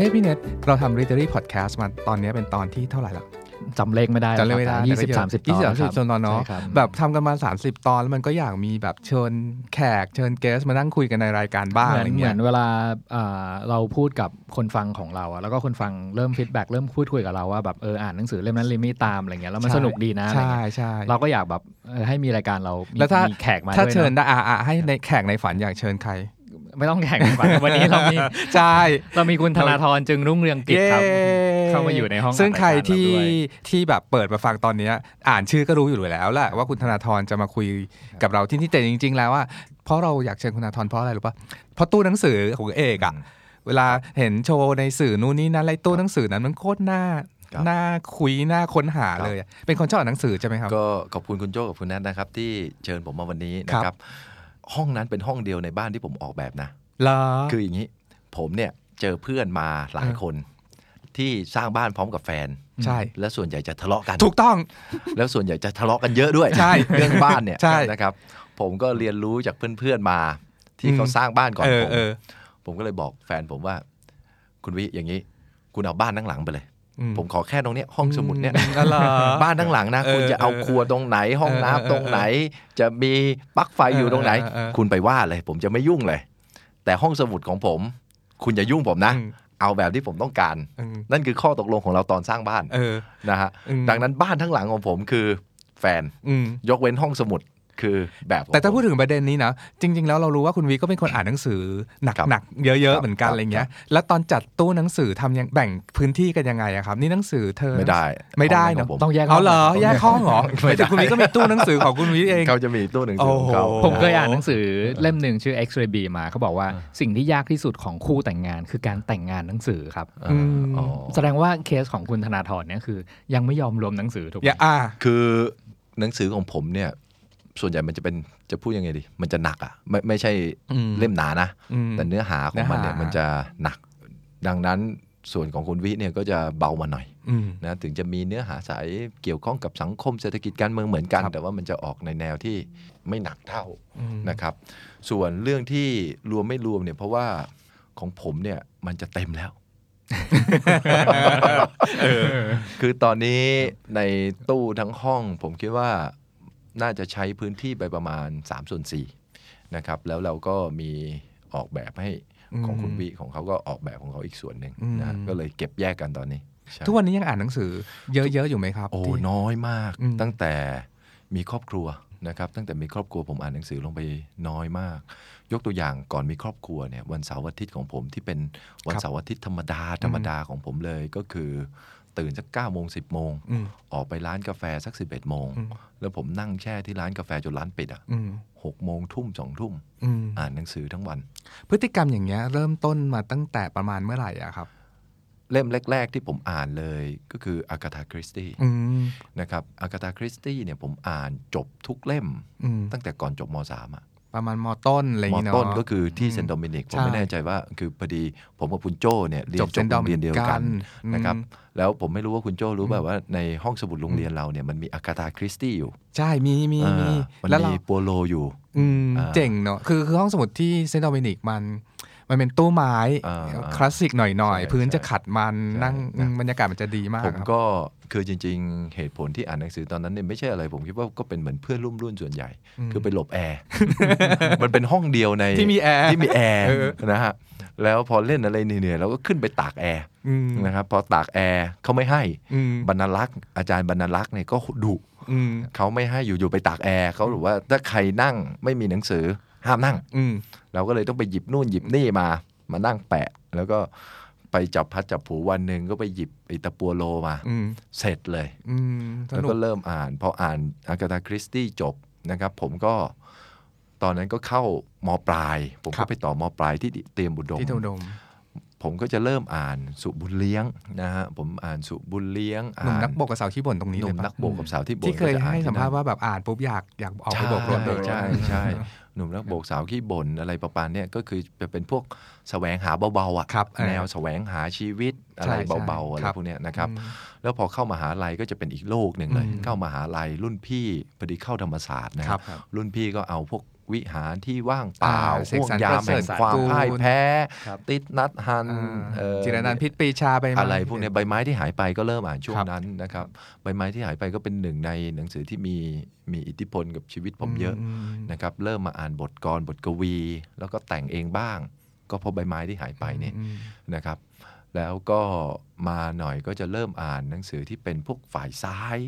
เอ๊ะพี่เน็ตเราทำ Readery Podcast มาตอนนี้เป็นตอนที่เท่าไหร่ละจำเลขไม่ได้จำเลยไม่ได้ยี่สิบสามสิบตอนยี่สิบสามสิบครับตอนเนาะใช่ครับแบบทำกันมา30ตอนแล้วมันก็อยากมีแบบเชิญแขกเชิญ guest มานั่งคุยกันในรายการบ้างอะไรเงี้ยเหมือนเหมืเงี้อนเวลาอ่าเราพูดกับคนฟังของเราอะแล้วก็คนฟังเริ่ม feedback เริ่มพูดคุยกับเราว่าแบบเอออ่านหนังสือเล่มนั้นเล่มนี้ตามอะไรเงี้ยแล้วมันใช่สนุกดีนะอะไรใช่เงี้ยใช่เราก็อยากแบบเออให้มีรายการเรามีแล้วถ้ามีแขกมาถ้าด้วยเชิญเนอะได้อะอะให้ในแขกในฝันอยากเชิญใคร ไม่ต้องแข่งกันวันนี้เรามีใช่เรามีคุณธนาธรจึงรุ่งเรืองกิจครับเย้เข้ามาอยู่ในห้องซึ่งใครอัดรายการที่เราด้วยที่แบบเปิดมาฟังตอนเนี้ยอ่านชื่อก็รู้อยู่แล้วแหละว่าคุณธนาธรจะมาคุยกับเราที่นี่แต่จริง ๆ แล้วว่าเพราะเราอยากเชิญคุณธนาธรเพราะอะไรรู้ปะเพราะตู้หนังสือของเอกอะเวลาเห็นโชว์ในสื่อนู่นนี่นั่นไรตู้หนังสือนั้นมันโคตรน่าครับน่าคุยน่าค้นหาเลยอะเป็นคนชอบอ่านหนังสือใช่ไหมครับ ก็ขอบคุณคุณโจ้กับคุณแนทนะครับ ที่เชิญผมมาวันนี้ครันะบครับ ห้องนั้นเป็นห้องเดียวในบ้านที่ผมออกแบบนะเหรอคืออย่างนี้ ผมเนี่ยเจอเพื่อนมาหลายเออคน ที่สร้างบ้านพร้อมกับแฟน ใช่ และส่วนใหญ่จะทะเลาะกัน ถูกต้อง แล้วส่วนใหญ่จะทะเลาะกันเยอะด้วยใช่เรื่องบ้านเนี่ยใช่นะครับ ผมก็เรียนรู้จากเพื่อนๆมา ที่อืมเขาสร้างบ้านก่อนเออผมเออผมก็เลยบอกแฟนผมว่า คุณวิอย่างนี้ คุณเอาบ้านทั้งหลังไปเลยอื ผมขอแค่ตรงเนี้ยห้องสมุดเนี่ยอืมอ๋อเหรอบ้านทั้งหลังนะเออคุณจะเอาเออครัวตรงไหน ห้องเออน้ำเออตรงไหน จะมีปลั๊กไฟอยู่ตรงไหนเออเออเออคุณไปว่าเลย ผมจะไม่ยุ่งเลย แต่ห้องสมุดของผม คุณอย่ายุ่งผมนะอืมเอาแบบที่ผมต้องการอืมนั่นคือข้อตกลงของเราตอนสร้างบ้านเออนะฮะอืมดังนั้นบ้านทั้งหลังของผมคือแฟนอืมยกเว้นห้องสมุด คือแบบของแต่ถ้าพูดผมถึงประเด็นนี้นะจริง ๆ แล้วเรารู้ว่าคุณวีก็เป็นคนอ่านหนังสือหนักครับหนักเยอะครัๆบเหมือนกันครับอะไรเงี้ยแล้วตอนจัดตู้หนังสือทำยังแบ่งพื้นที่กันยังไงอะครับ นี่หนังสือเธอไม่ได้ไม่ได้ห้เนขอะองผมต้องแยกห้เอาองเหรอต้องแยกห้องเหรอไม่ได้แต่คุณวีก็มีตู้หนังสือของคุณวีเองเขาจะมีตู้หนังสือของเขาโอ้โหผมเคยอ่านหนังสือเล่มหนึ่งชื่อ X-ray B มาเขาบอกว่าสิ่งที่ยากที่สุดของคู่แต่งงาน คือการแต่งงานหนังสือครับอ่าอ๋อแสดงว่าเคสของคุณธนาธรเนี่ยคือ ยังไม่ยอมรวมหนังสือถูกไหมอย่าอ่าคือหนังสือของผมเนี่ย ส่วนใหญ่มันจะเป็นจะพูดยังไงดี มันจะหนักอะไม่ไม่ใช่อืมเล่มหนานะอืมแต่เนื้อหาของมันเนี่ยเนื้อหามัมันจะหนัก ดังนั้นส่วนของคุณวิเนี่ยก็จะเบามาหน่อยอืมนะถึงจะมีเนื้อหาสายเกี่ยวข้องกับสังคมเศรษฐกิจการเมืองเหมือนกันครับแต่ว่ามันจะออกในแนวที่ไม่หนักเท่าอืมนะครับ ส่วนเรื่องที่รวมไม่รวมเนี่ยเพราะว่าของผมเนี่ยมันจะเต็มแล้วคือตอนนี้ในตู้ทั้งห้องผมคิดว่า น่าจะใช้พื้นที่ไปประมาณ3ส่วน4นะครับแล้วเราก็มีออกแบบให้ของคุณวิของเขาก็ออกแบบของเขาอีกส่วนหนึ่งนะอืมก็เลยเก็บแยกกันตอนนี้ใช่ทุกวันนี้ยังอ่านหนังสือเยอะๆอยู่ไหมครับ โอ้ที่น้อยมากอืมตั้งแต่มีครอบครัวนะครับตั้งแต่มีครอบครัวผมอ่านหนังสือลงไปน้อยมาก ยกตัวอย่างก่อนมีครอบครัวเนี่ยวันเสาร์อาทิตย์ของผมที่เป็นวันเสาร์อาทิตย์ธรรมดาธรรมดาของผมเลยก็คือ ตื่นสักเก้าโมงสิบโมงอืมออกไปร้านกาแฟสักสิบเอ็ดโมงอืมแล้วผมนั่งแช่ที่ร้านกาแฟจนร้านปิดอะอืมหกโมงทุ่มสองทุ่มอืมอ่านหนังสือทั้งวัน พฤติกรรมอย่างเงี้ยเริ่มต้นมาตั้งแต่ประมาณเมื่อไหร่อะครับ เล่มแรก ๆ ที่ผมอ่านเลยก็คืออากาธาคริสตี้อืมนะครับอากาธาคริสตี้เนี่ยผมอ่านจบทุกเล่มอืมตั้งแต่ก่อนจบมสามอะ ประมาณมต้นอะไรอย่างมงี้เนาะ ต้นก็คือที่อืมเซนต์โดมินิกผมใช่ไม่แน่ใจว่าคือพอดีผมกับคุณโจ้เนี่ยเรียนจจบบเซนต์โรงเรียนเดียวกันอืม นะครับ แล้วผมไม่รู้ว่าคุณโจ้รู้แบบว่าในห้องสมุดโรงเรียนเราเนี่ยมันมีอากาธาคริสตี้อยู่ใช่มีมีมีอ่ามันแล้วเรา มีปัวโรต์อยู่ อืมอ่าเจ๋งเนาะคือคือห้องสมุดที่เซนต์โดมินิกมัน มันเป็นตู้ไม้อ่าคลาสสิกหน่อยใช่ๆพื้นใช่จะขัดมันใช่นั่งนะ อืมบรรยากาศมันจะดีมากผมครับ ก็ คือจริง ๆ เหตุผลที่อ่านหนังสือตอนนั้นเนี่ยไม่ใช่อะไร ผมคิดว่าก็เป็นเหมือนเพื่อนร่วมรุ่นส่วนใหญ่ คือไปหลบแอร์ มันเป็นห้องเดียวในที่มีแอร์ที่มีแอร์เออนะฮะแล้วพอเล่นอะไรเหนื่อยๆเราก็ขึ้นไปตากแอร์อืมนะครับพอตากแอร์เขาไม่ให้อืมบรรณารักษ์อาจารย์บรรณารักษ์เนี่ยก็ดุอืมเขาไม่ให้อยู่ๆไปตากแอร์เขาบอกว่าถ้าใครนั่งไม่มีหนังสือห้ามนั่งอืมเราก็เลยต้องไปหยิบนู่นหยิบนี่มามานั่งแปะ แล้วก็ ไปจับพัดจับผูวันหนึ่งก็ไปหยิบไอ้ตะปัวโลมาอืมเสร็จเลยอืมสแล้วนุกก็เริ่มอ่านพออ่านอากาธาคริสตี้จบนะครับ ผมก็ตอนนั้นก็เข้ามปลาย ผมครัก็บไปต่อมปลายที่เตรียมบุดมที่อุดม ผมก็จะเริ่มอ่านสุบุญเลี้ยงนะฮะผมอ่านสุบุญเลี้ยงหนุ่มอ่านักบกกับสาวขี้บ่นตรงนี้หเลนุ่ยมปะนักโบกกับสาวที่โบกที่เคยก็จะอ่นให้สัมภาษณ์ที่นั่นว่าแบบอ่านปุ๊บอยากอยากออกไปโบกรถเลยใช่ใช่หนุ่มนักโบกสาวขี้บ่นอะไรประมาณเนี้ยก็คือจะเป็นพวกแสวงหาเบาๆอะครับเออแนวแสวงหาชีวิตอะไรใช่ใช่เบาๆอะไรครับพวกเนี้ยนะครับอืมแล้วพอเข้ามหาลัยก็จะเป็นอีกโลกหนึ่งเลยอืมเข้ามหาลัยรุ่นพี่พอดีเข้าธรรมศาสตร์นะครับรุ่นพี่ก็เอาพวก วิหารที่ว่างเปล่าอ่าเสกห่วงสรรยามประเสริแห่ฐงความกูลพ่ายแพ้ครับติดนัดฮันเอ่อจิรนันท์พิษปรีชาไปมาอะไรพวกเนี้ยใบไม้ที่หายไปก็เริ่มอ่านช่วงครับนั้นนะครับ ใบไม้ที่หายไปก็เป็นหนึ่งในหนังสือที่มีมีอิทธิพลกับชีวิตผมเยอะมนะครับ เริ่มมาอ่านบทกรบทกวี แล้วก็แต่งเองบ้าง ก็เพราะใบไม้ที่หายไปเนี่ยอืมนะครับ แล้วก็มาหน่อยก็จะเริ่มอ่านหนังสือที่เป็นพวกฝ่ายซ้าย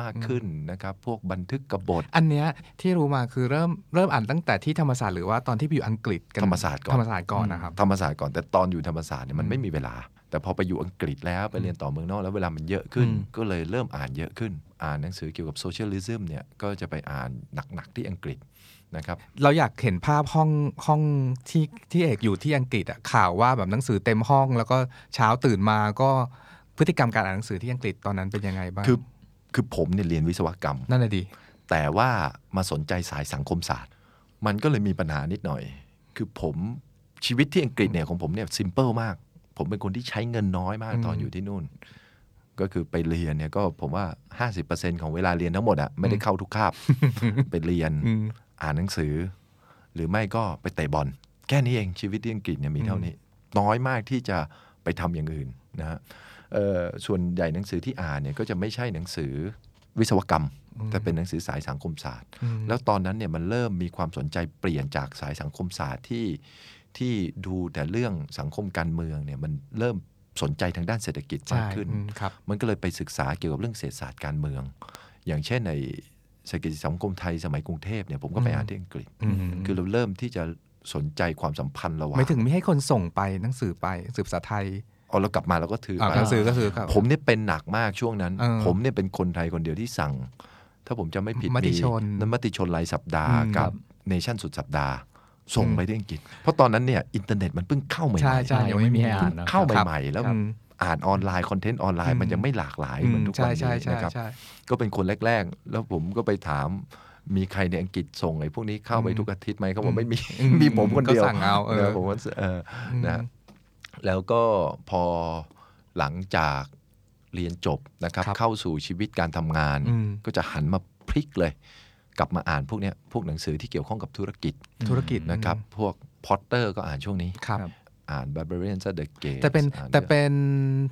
มากขึ้นนะครับ พวกบันทึกกบฏ อันเนี้ยที่รู้มาคือเริ่มเริ่มอ่านตั้งแต่ที่ธรรมศาสตร์หรือว่าตอนที่ไปอยู่อังกฤษกันธรรมศาสตร์ก่อนธรรมศาสตร์ก่อนนะครับธรรมศาสตร์ก่อนแต่ตอนอยู่ธรรมศาสตร์เนี่ยมันอืมไม่มีเวลา แต่พอไปอยู่อังกฤษแล้วไปเรียนต่อเมืองนอกแล้วเวลามันเยอะขึ้นอืมก็เลยเริ่มอ่านเยอะขึ้น อ่านหนังสือเกี่ยวกับ socialism เนี่ยก็จะไปอ่านหนักๆที่อังกฤษนะครับเราอยากเห็นภาพห้องห้องที่ที่เอกอยู่ที่อังกฤษอะข่าวว่าแบบหนังสือเต็มห้อง แล้วก็เช้าตื่นมาก็พฤติกรรมการอ่านหนังสือที่อังกฤษตอนนั้นเป็นยังไงบ้างคือ คือผมเนี่ยเรียนวิศวกรรม นั่นแหละดี แต่ว่ามาสนใจสายสังคมศาสตร์ มันก็เลยมีปัญหานิดหน่อย คือผมชีวิตที่อังกฤษเนี่ยของผมเนี่ย simple มาก ผมเป็นคนที่ใช้เงินน้อยมากอืมตอนอยู่ที่นู่น ก็คือไปเรียนเนี่ยก็ผมว่า 50%ของเวลาเรียนทั้งหมดอะไม่ได้เข้าทุกคาบไปเรียนอืมอ่านหนังสือ หรือไม่ก็ไปเตะบอลแค่นี้เองชีวิตที่อังกฤษเนี่ยมีเท่านี้ น้อยมากที่จะไปทำอย่างอื่นนะฮะเอ่อ ส่วนใหญ่หนังสือที่อ่านเนี่ยก็จะไม่ใช่หนังสือวิศวกรรม แต่เป็นหนังสือสายสังคมศาสตร์อืมแล้วตอนนั้นเนี่ยมันเริ่มมีความสนใจเปลี่ยนจากสายสังคมศาสตร์ที่ที่ดูแต่เรื่องสังคมการเมืองเนี่ยมันเริ่มสนใจทางด้านเศรษฐกิจมากใช่ขึ้นอืมครับมันก็เลยไปศึกษาเกี่ยวกับเรื่องเศรษฐศาสตร์การเมือง อย่างเช่นในเศรษฐกิจสังคมไทยสมัยกรุงเทพเนี่ยผมก็ไปอืมอ่านที่อังกฤษอืมคือเราเริ่มที่จะสนใจความสัมพันธ์ระหว่างไม่ถึงไม่ให้คนส่งไปหนังสือไปสืบภาษาไทย เอาเรากลับมาเราก็ถืออ่าไปหนังสือก็คือครับผมเนี่ยเป็นหนักมากช่วงนั้นเออผมเนี่ยเป็นคนไทยคนเดียวที่สั่ง ถ้าผมจะไม่ผิดมติชนนั้นมติชนรายสัปดาห์อืมกับเนชั่นสุดสัปดาห์ส่งอืมไปที่อังกฤษ เพราะตอนนั้นเนี่ยอินเทอร์เน็ตมันเพิ่งเข้าใหม่ๆใช่ใช่ยังไม่มีให้อ่านนะเข้าครับใหม่ๆแล้วอืมอ่านออนไลน์ content ออนไลน์อืน์มมันยังไม่หลากหลายอืมเหมือนทุกใช่วันใช่นี้ใช่นะครับใช่ก็เป็นคนแรกๆ แล้วผมก็ไปถามมีใครในอังกฤษส่งไอ้พวกนี้เข้าไปอืมทุกอาทิตย์ไหมเขาบอกไม่มีอืมมีผมคนเดียวก็สั่งเอาเออนะผมว่าเออนะ แล้วก็พอหลังจากเรียนจบนะครับครับเข้าสู่ชีวิตการทำงานอืมก็จะหันมาพลิกเลย กลับมาอ่านพวกเนี้ยพวกหนังสือที่เกี่ยวข้องกับธุรกิจธุรกิจนะครับ พวกพอร์เตอร์ก็อ่านช่วงนี้ครับอ่าน Barbarians of the Gate แต่เป็นอ่าแต่เป็น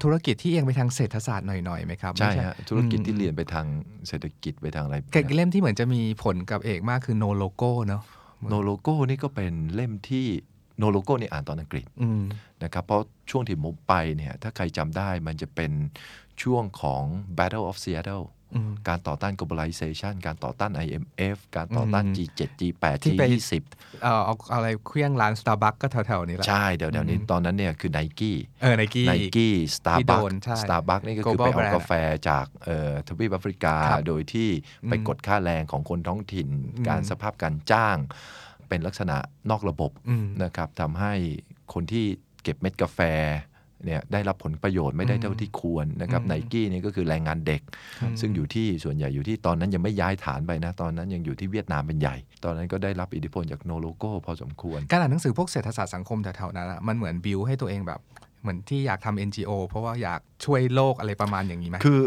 ธุรกิจที่เอียงไปทางเศรษฐศาสตร์หน่อยๆไหมครับ ใช่ไม่ฮะธุรกิจที่อืมเรียนไปทางเศรษฐกิจไปทางอะไรเกเล่มที่เหมือนจะมีผลกับเอกมากคือ no logo เนาะ No Logo นี่ก็เป็นเล่มที่ โนโลโก้นี่อ่านตอนอังกฤษอืมนะครับเพราะช่วงที่ผมไปเนี่ยถ้าใครจำได้มันจะเป็นช่วงของ Battle of Seattle อืมการต่อต้าน globalization การต่อต้าน IMF การต่อต้านอืม G7 G8 ที่ไป G20 เอ่อเอาอะไรเครื่องร้าน Starbucks ก็แถวๆนี้แหละ ใช่เดี๋ยวเดี๋ยวนี้อืมตอนนั้นเนี่ยคือ Nike เออไนกี้ Nike ที่โดน Starbucks ใช่ Starbucks นี่ก็คือ Global ไปเอา brand กาแฟจากเอ่อทวีปแอฟริกาครับโดยที่ไปอืมกดค่าแรงของคนท้องถิ่นอืมการสภาพการจ้าง เป็นลักษณะนอกระบบอืมนะครับทำให้คนที่เก็บเม็ดกาแฟเนี่ยได้รับผลประโยชน์ไม่ได้อืมเท่าที่ควรนะครับอืมไนกี้นี่ก็คือแรงงานเด็กครับซึ่งอยู่ที่ส่วนใหญ่อยู่ที่ตอนนั้นยังไม่ย้ายฐานไปนะ ตอนนั้นยังอยู่ที่เวียดนามเป็นใหญ่ ตอนนั้นก็ได้รับอิทธิพลจาก No Logo พอสมควร การอ่านหนังสือพวกเศรษฐศาสตร์สังคมแถวๆนั้นอะมันเหมือนบิวให้ตัวเองแบบ เหมือนที่อยากทำ NGO เพราะว่าอยากช่วยโลกอะไรประมาณอย่างนี้ไหมคือ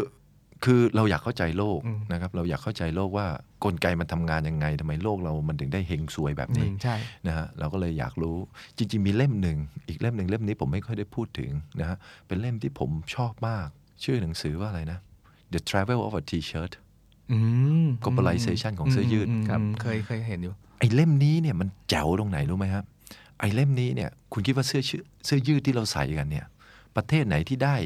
คือเราอยากเข้าใจโลกอืมนะครับ เราอยากเข้าใจโลกว่ากลไกมันทำงานยังไงทำไมโลกเรามันถึงได้เฮงซวยแบบนี้อืมใช่นะฮะเราก็เลยอยากรู้จริง ๆ มีเล่มหนึ่งอีกเล่มหนึ่งเล่มนี้ผมไม่ค่อยได้พูดถึงนะฮะเป็นเล่มที่ผมชอบมาก ชื่อหนังสือว่าอะไรนะ The Travel of a T-shirt อืม globalization ของเสื้อยืดมครับเคยเคยเห็นอยู่ ไอ้เล่มนี้เนี่ยมันแจ๋วตรงไหนรู้ไหมครับไอ้เล่มนี้เนี่ยคุณคิดว่าเสื้อชื่อเสื้อยืดที่เราใส่กันเนี่ย ประเทศไหนที่ได้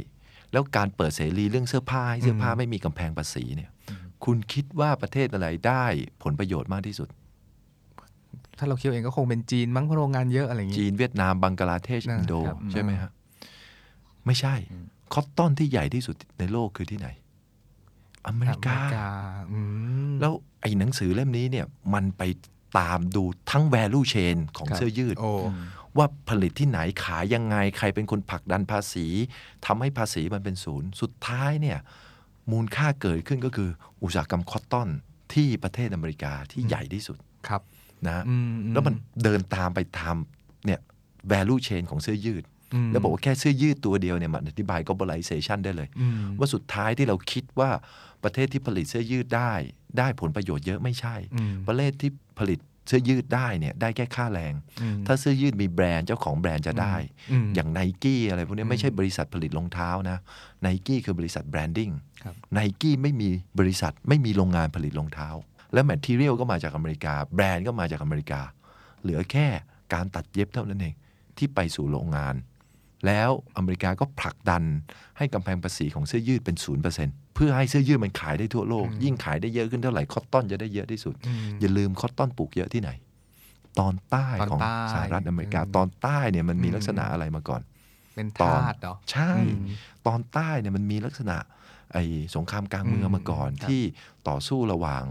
แล้วการเปิดเสรีเรื่องเสื้อผ้าให้เสื้อผ้าอืมไม่มีกำแพงภาษีเนี่ย คุณคิดว่าประเทศอะไรได้ผลประโยชน์มากที่สุด ถ้าเราคิดเองก็คงเป็นจีนมั้งเพราะโรงงานเยอะอะไรอย่างงี้จีนเวียดนามบังกลาเทศนะอินโดครับใช่ไหมฮะไม่ใช่คอตตอนที่ใหญ่ที่สุดในโลกคือที่ไหน อเมริกาอืมแล้วไอ้หนังสือเล่มนี้เนี่ยมันไปตามดูทั้ง value chain ของครับเสื้อยืดโอ้ ว่าผลิตที่ไหนขายยังไง ใครเป็นคนผลักดันภาษีทำให้ภาษีมันเป็นศูนย์ สุดท้ายเนี่ยมูลค่าเกิดขึ้นก็คืออุตสาหกรรมคอตตอนที่ประเทศอเมริกาที่ใหญ่ที่สุดครับนะอือืแล้วมันเดินตามไปตามเนี่ย value chain ของเสื้อยืดมแล้วบอกว่าแค่เสื้อยืดตัวเดียวเนี่ยมันอธิบาย globalization ได้เลยอืมว่าสุดท้ายที่เราคิดว่าประเทศที่ผลิตเสื้อยืดได้ ได้ผลประโยชน์เยอะไม่ใช่อืมประเทศที่ผลิต เสื้อยืดได้เนี่ยได้แค่ค่าแรงอืมถ้าเสื้อยืดมีแบรนด์เจ้าของแบรนด์จะได้อืมอย่างไนกี้อะไรพวกนี้อืมไม่ใช่บริษัทผลิตรองเท้านะไนกี้คือบริษัท branding ครับไนกี้ไม่มีบริษัทไม่มีโรงงานผลิตรองเท้า และ material ก็มาจากอเมริกา แบรนด์ก็มาจากอเมริกา เหลือแค่การตัดเย็บเท่านั้นเองที่ไปสู่โรงงาน แล้วอเมริกาก็ผลักดันให้กำแพงภาษีของเสื้อยืดเป็นศูนย์เปอร์เซ็นต์เพื่อให้เสื้อยืดมันขายได้ทั่วโลก ยิ่งขายได้เยอะขึ้นเท่าไหร่ cotton จะได้เยอะที่สุดอืมอย่าลืม cotton ปลูกเยอะที่ไหน ตอนใต้ตอนของใต้สหรัฐอเมริกาอืมตอนใต้เนี่ยมันมีอืมลักษณะอะไรมาก่อน เป็นตอนทาสเหรอใช่อืมตอนใต้เนี่ยมันมีลักษณะไอ้สงครามกลางเมืองอืมมาก่อนครับที่ต่อสู้ระหว่าง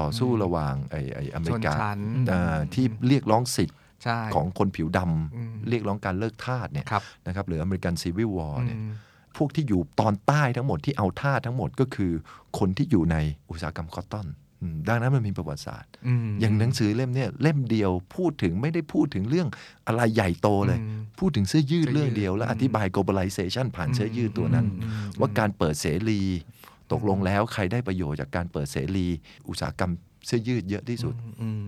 ต่อสู้อืมระหว่างไอ้ไอ้อเมริกาชนชั้นอ่าที่เรียกร้องสิทธิ์ใช่ ของคนผิวดำอืมเรียกร้องการเลิกทาสเนี่ยครับนะครับหรือ American Civil War เนี่ยอืมพวกที่อยู่ตอนใต้ทั้งหมดที่เอาทาสทั้งหมดก็คือ คนที่อยู่ในอุตสาหกรรม cotton อืมดังนั้นมันมีประวัติศาสตร์อย่างหนังสือเล่มเนี่ยเล่มเดียวพูดถึงไม่ได้พูดถึงเรื่องอะไรใหญ่โตเลยอืมพูดถึงเสื้อยืดเสื้อยืดเรื่องเดียว และอืมอธิบาย globalization ผ่านเสื้อยืดตัวนั้นอืมอืมว่าการเปิดเสรี ตกลงแล้วใครได้ประโยชน์จากการเปิดเสรี อุตสาหกรรม เสื้อยืดเยอะที่สุดอืมอืม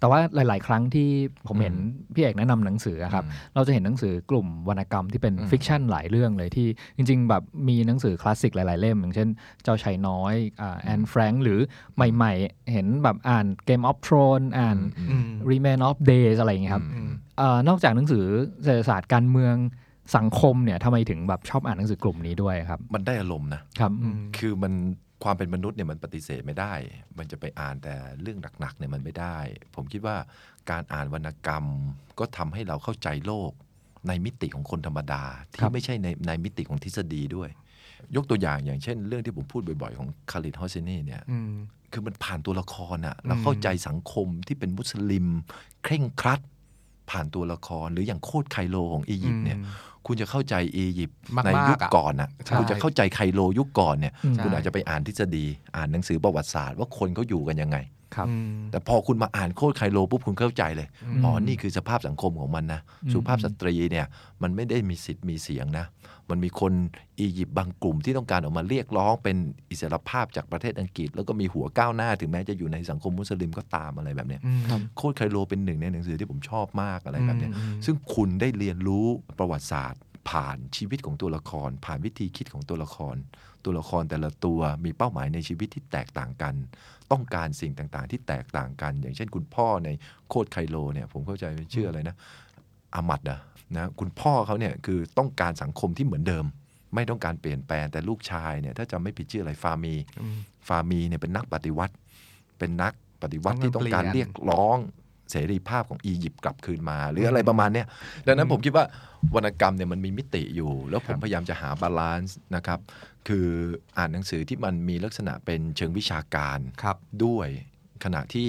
แต่ว่าหลาย ๆ ครั้งที่ผมเห็นอืมพี่เอกแนะนำหนังสืออะครับอืมเราจะเห็นหนังสือกลุ่มวรรณกรรมที่เป็นอืมฟิกชันหลายเรื่องเลยที่จริง ๆ แบบมีหนังสือคลาสสิกหลาย ๆ เล่ม อย่างเช่น เจ้าชายน้อยแอนแฟรงค์หรือใหม่ ๆ เห็นแบบอ่าน Game of Thrones อ่านอืม Remain of Days อะไรอย่างเงี้ยครับอืมเอ่อนอกจากหนังสือเศรษฐศาสตร์การเมืองสังคมเนี่ยทำไมถึงแบบชอบอ่านหนังสือกลุ่มนี้ด้วยครับ มันได้อารมณ์นะครับอืมคือมัน ความเป็นมนุษย์เนี่ยมันปฏิเสธไม่ได้ มันจะไปอ่านแต่เรื่องหนักๆเนี่ยมันไม่ได้ ผมคิดว่าการอ่านวรรณกรรมก็ทำให้เราเข้าใจโลกในมิติของคนธรรมดาครัที่บไม่ใช่ในในมิติของทฤษฎีด้วย ยกตัวอย่างอย่างเช่น เรื่องที่ผมพูดบ่อยๆ ของคาเลดฮอสเซนีเนี่ยอืมคือมันผ่านตัวละครอะเราเข้าใจสังคมที่เป็นมุสลิม เคร่งครัด ผ่านตัวละครหรืออย่างโคดไคโรของอียิปต์เนี่ย คุณจะเข้าใจอียิปต์มากๆในยุคอะก่อนอะใช่คุณจะเข้าใจไคโรยุคก่อนเนี่ยอืมคุณอาจจะไปอ่านทฤษฎีอ่านหนังสือประวัติศาสตร์ว่าคนเขาอยู่กันยังไง ครับอืมแต่พอคุณมาอ่านโคดไคโรปุ๊บคุณเข้าใจเลยอืมอ๋อนี่คือสภาพสังคมของมันนะอืมสุภาพสตรีเนี่ยมันไม่ได้มีสิทธิ์มีเสียงนะ มันมีคนอียิปต์บางกลุ่มที่ต้องการออกมาเรียกร้องเป็นอิสรภาพจากประเทศอังกฤษ แล้วก็มีหัวก้าวหน้าถึงแม้จะอยู่ในสังคมมุสลิมก็ตามอะไรแบบเนี้ยอืมครับโคดไคโลเป็นหนึ่งในหนังสือที่ผมชอบมากอะไรแบบเนี้ยอืมซึ่งคุณได้เรียนรู้ประวัติศาสตร์ผ่านชีวิตของตัวละคร ผ่านวิธีคิดของตัวละคร ตัวละครแต่ละตัวมีเป้าหมายในชีวิตที่แตกต่างกัน ต้องการสิ่งต่างๆ ที่แตกต่างกัน อย่างเช่นคุณพ่อในโคดไคโรเนี่ยผมเข้าใจชื่ออะไรนะอาหมัดนะนะคุณพ่อเขาเนี่ยคือต้องการสังคมที่เหมือนเดิม ไม่ต้องการเปลี่ยนแปลงแต่ลูกชายเนี่ยถ้าจำไม่ผิดชื่ออะไรฟามีอืมฟามีเนี่ยเป็นนักปฏิวัติ เป็นนักปฏิวัติต้องที่ต้องการเปลี่ยนเรียกร้อง เสรีภาพของอียิปต์กลับคืนมา หรืออะไรประมาณเนี้ยดังนั้นผมคิดว่าวรรณกรรมเนี่ยมันมีมิติอยู่ แล้วผมพยายามจะหา balance นะครับ คืออ่านหนังสือที่มันมีลักษณะเป็นเชิงวิชาการครับด้วยขณะที่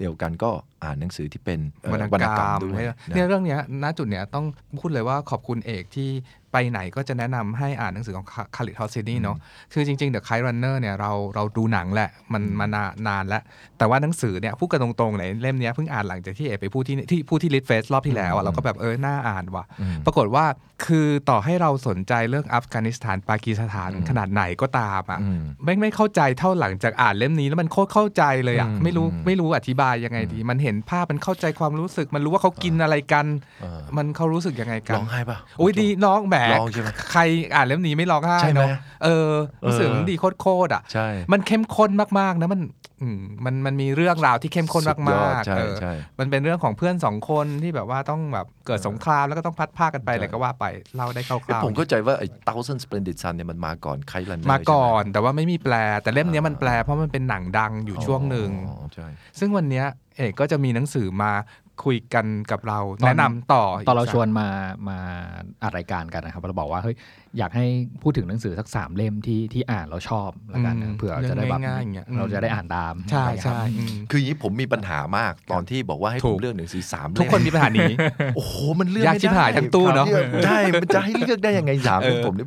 เดียวกันก็อ่านหนังสือที่เป็นเอ่อวรรณกรรมด้วยเนี่ยนะเนี่ยเรื่องเนี้ยณจุดเนี้ยต้องพูดเลยว่าขอบคุณเอกที่ ไปไหนก็จะแนะนำให้อ่านหนังสือของคาเลดฮอสเซนีเนาะคือจริง ๆ The Kite Runner เนี่ยเราเราดูหนังแหละ มันมานานานแล้ว แต่ว่าหนังสือเนี่ยพูดกันตรงๆเลยเล่มเนี้ยเพิ่งอ่านหลังจากที่เอกไปพูดที่ที่พูดที่ Lit Fest รอบที่แล้วอะอืมเราก็แบบเออน่าอ่านว่ะอืมปรากฏว่าคือต่อให้เราสนใจเรื่องอัฟกานิสถานปากีสถานอืมขนาดไหนก็ตามอะอืมไม่ไม่เข้าใจเท่าหลังจากอ่านเล่มนี้แล้วมันโคตรเข้าใจเลยอะอืมไม่รู้อืมไม่รู้อธิบายยังไงดี มันเห็นภาพมันเข้าใจความรู้สึก มันรู้ว่าเขากินอะไรกันเออมันเขารู้สึกยังไงกันร้องไห้ปะอุ้ยดีน้องแหมร้องใช่ไหมใครอ่านเล่มนี้ไม่ร้องไห้ใช่ไหมเนาะเออรู้สึกเออมันดีโคตรๆอะใช่มันเข้มข้นมากๆนะมันอืมมันมันมีเรื่องราวที่เข้มข้นสุดยมาอดกๆใช่เออใช่มันเป็นเรื่องของเพื่อนสองคนที่แบบว่าต้องแบบเกิดสงครามแล้วก็ต้องพัดผ้ากันไปใช่อะไรก็ว่าไปเล่าได้คร่เอ้ยาวผมเข้าใจว่าไอ้ Thousand Splendid Sun เนี่ยมันมาก่อนไคลันๆมาก่อนแต่ว่าไม่มีแปล แต่เล่มเนี้ยมันแปลเพราะมันเป็นหนังดังอยู่ช่วงหนึ่งอ๋อใช่ซึ่งวันเนี้ยเอกก็จะมีหนังสือมา คุยกันกับเราตอนแนะนำต่อตอนเรากสักชวนมามาอัดรายการกันนะครับ เราบอกว่าเฮ้ยอยากให้พูดถึงหนังสือสักสามเล่มที่ที่อ่านแล้วชอบแล้วกันอืนะมเผื่อจะได้แบบเรื่องง่ายๆอย่างเงี้ยเราจะได้อ่านตามใช่ครับใช่อืมคืออย่างนี้ผมมีปัญหามากตอนที่บอกว่าให้ถูผมกเลือกหนังสือสามทุกคนมีปัญหานี้ โอ้โห มันเลือกยากไม่ชิบได้หายทั้งตู้เนอะลือกใช่มันจะให้เลือกได้ยังไงสามเออผมนี่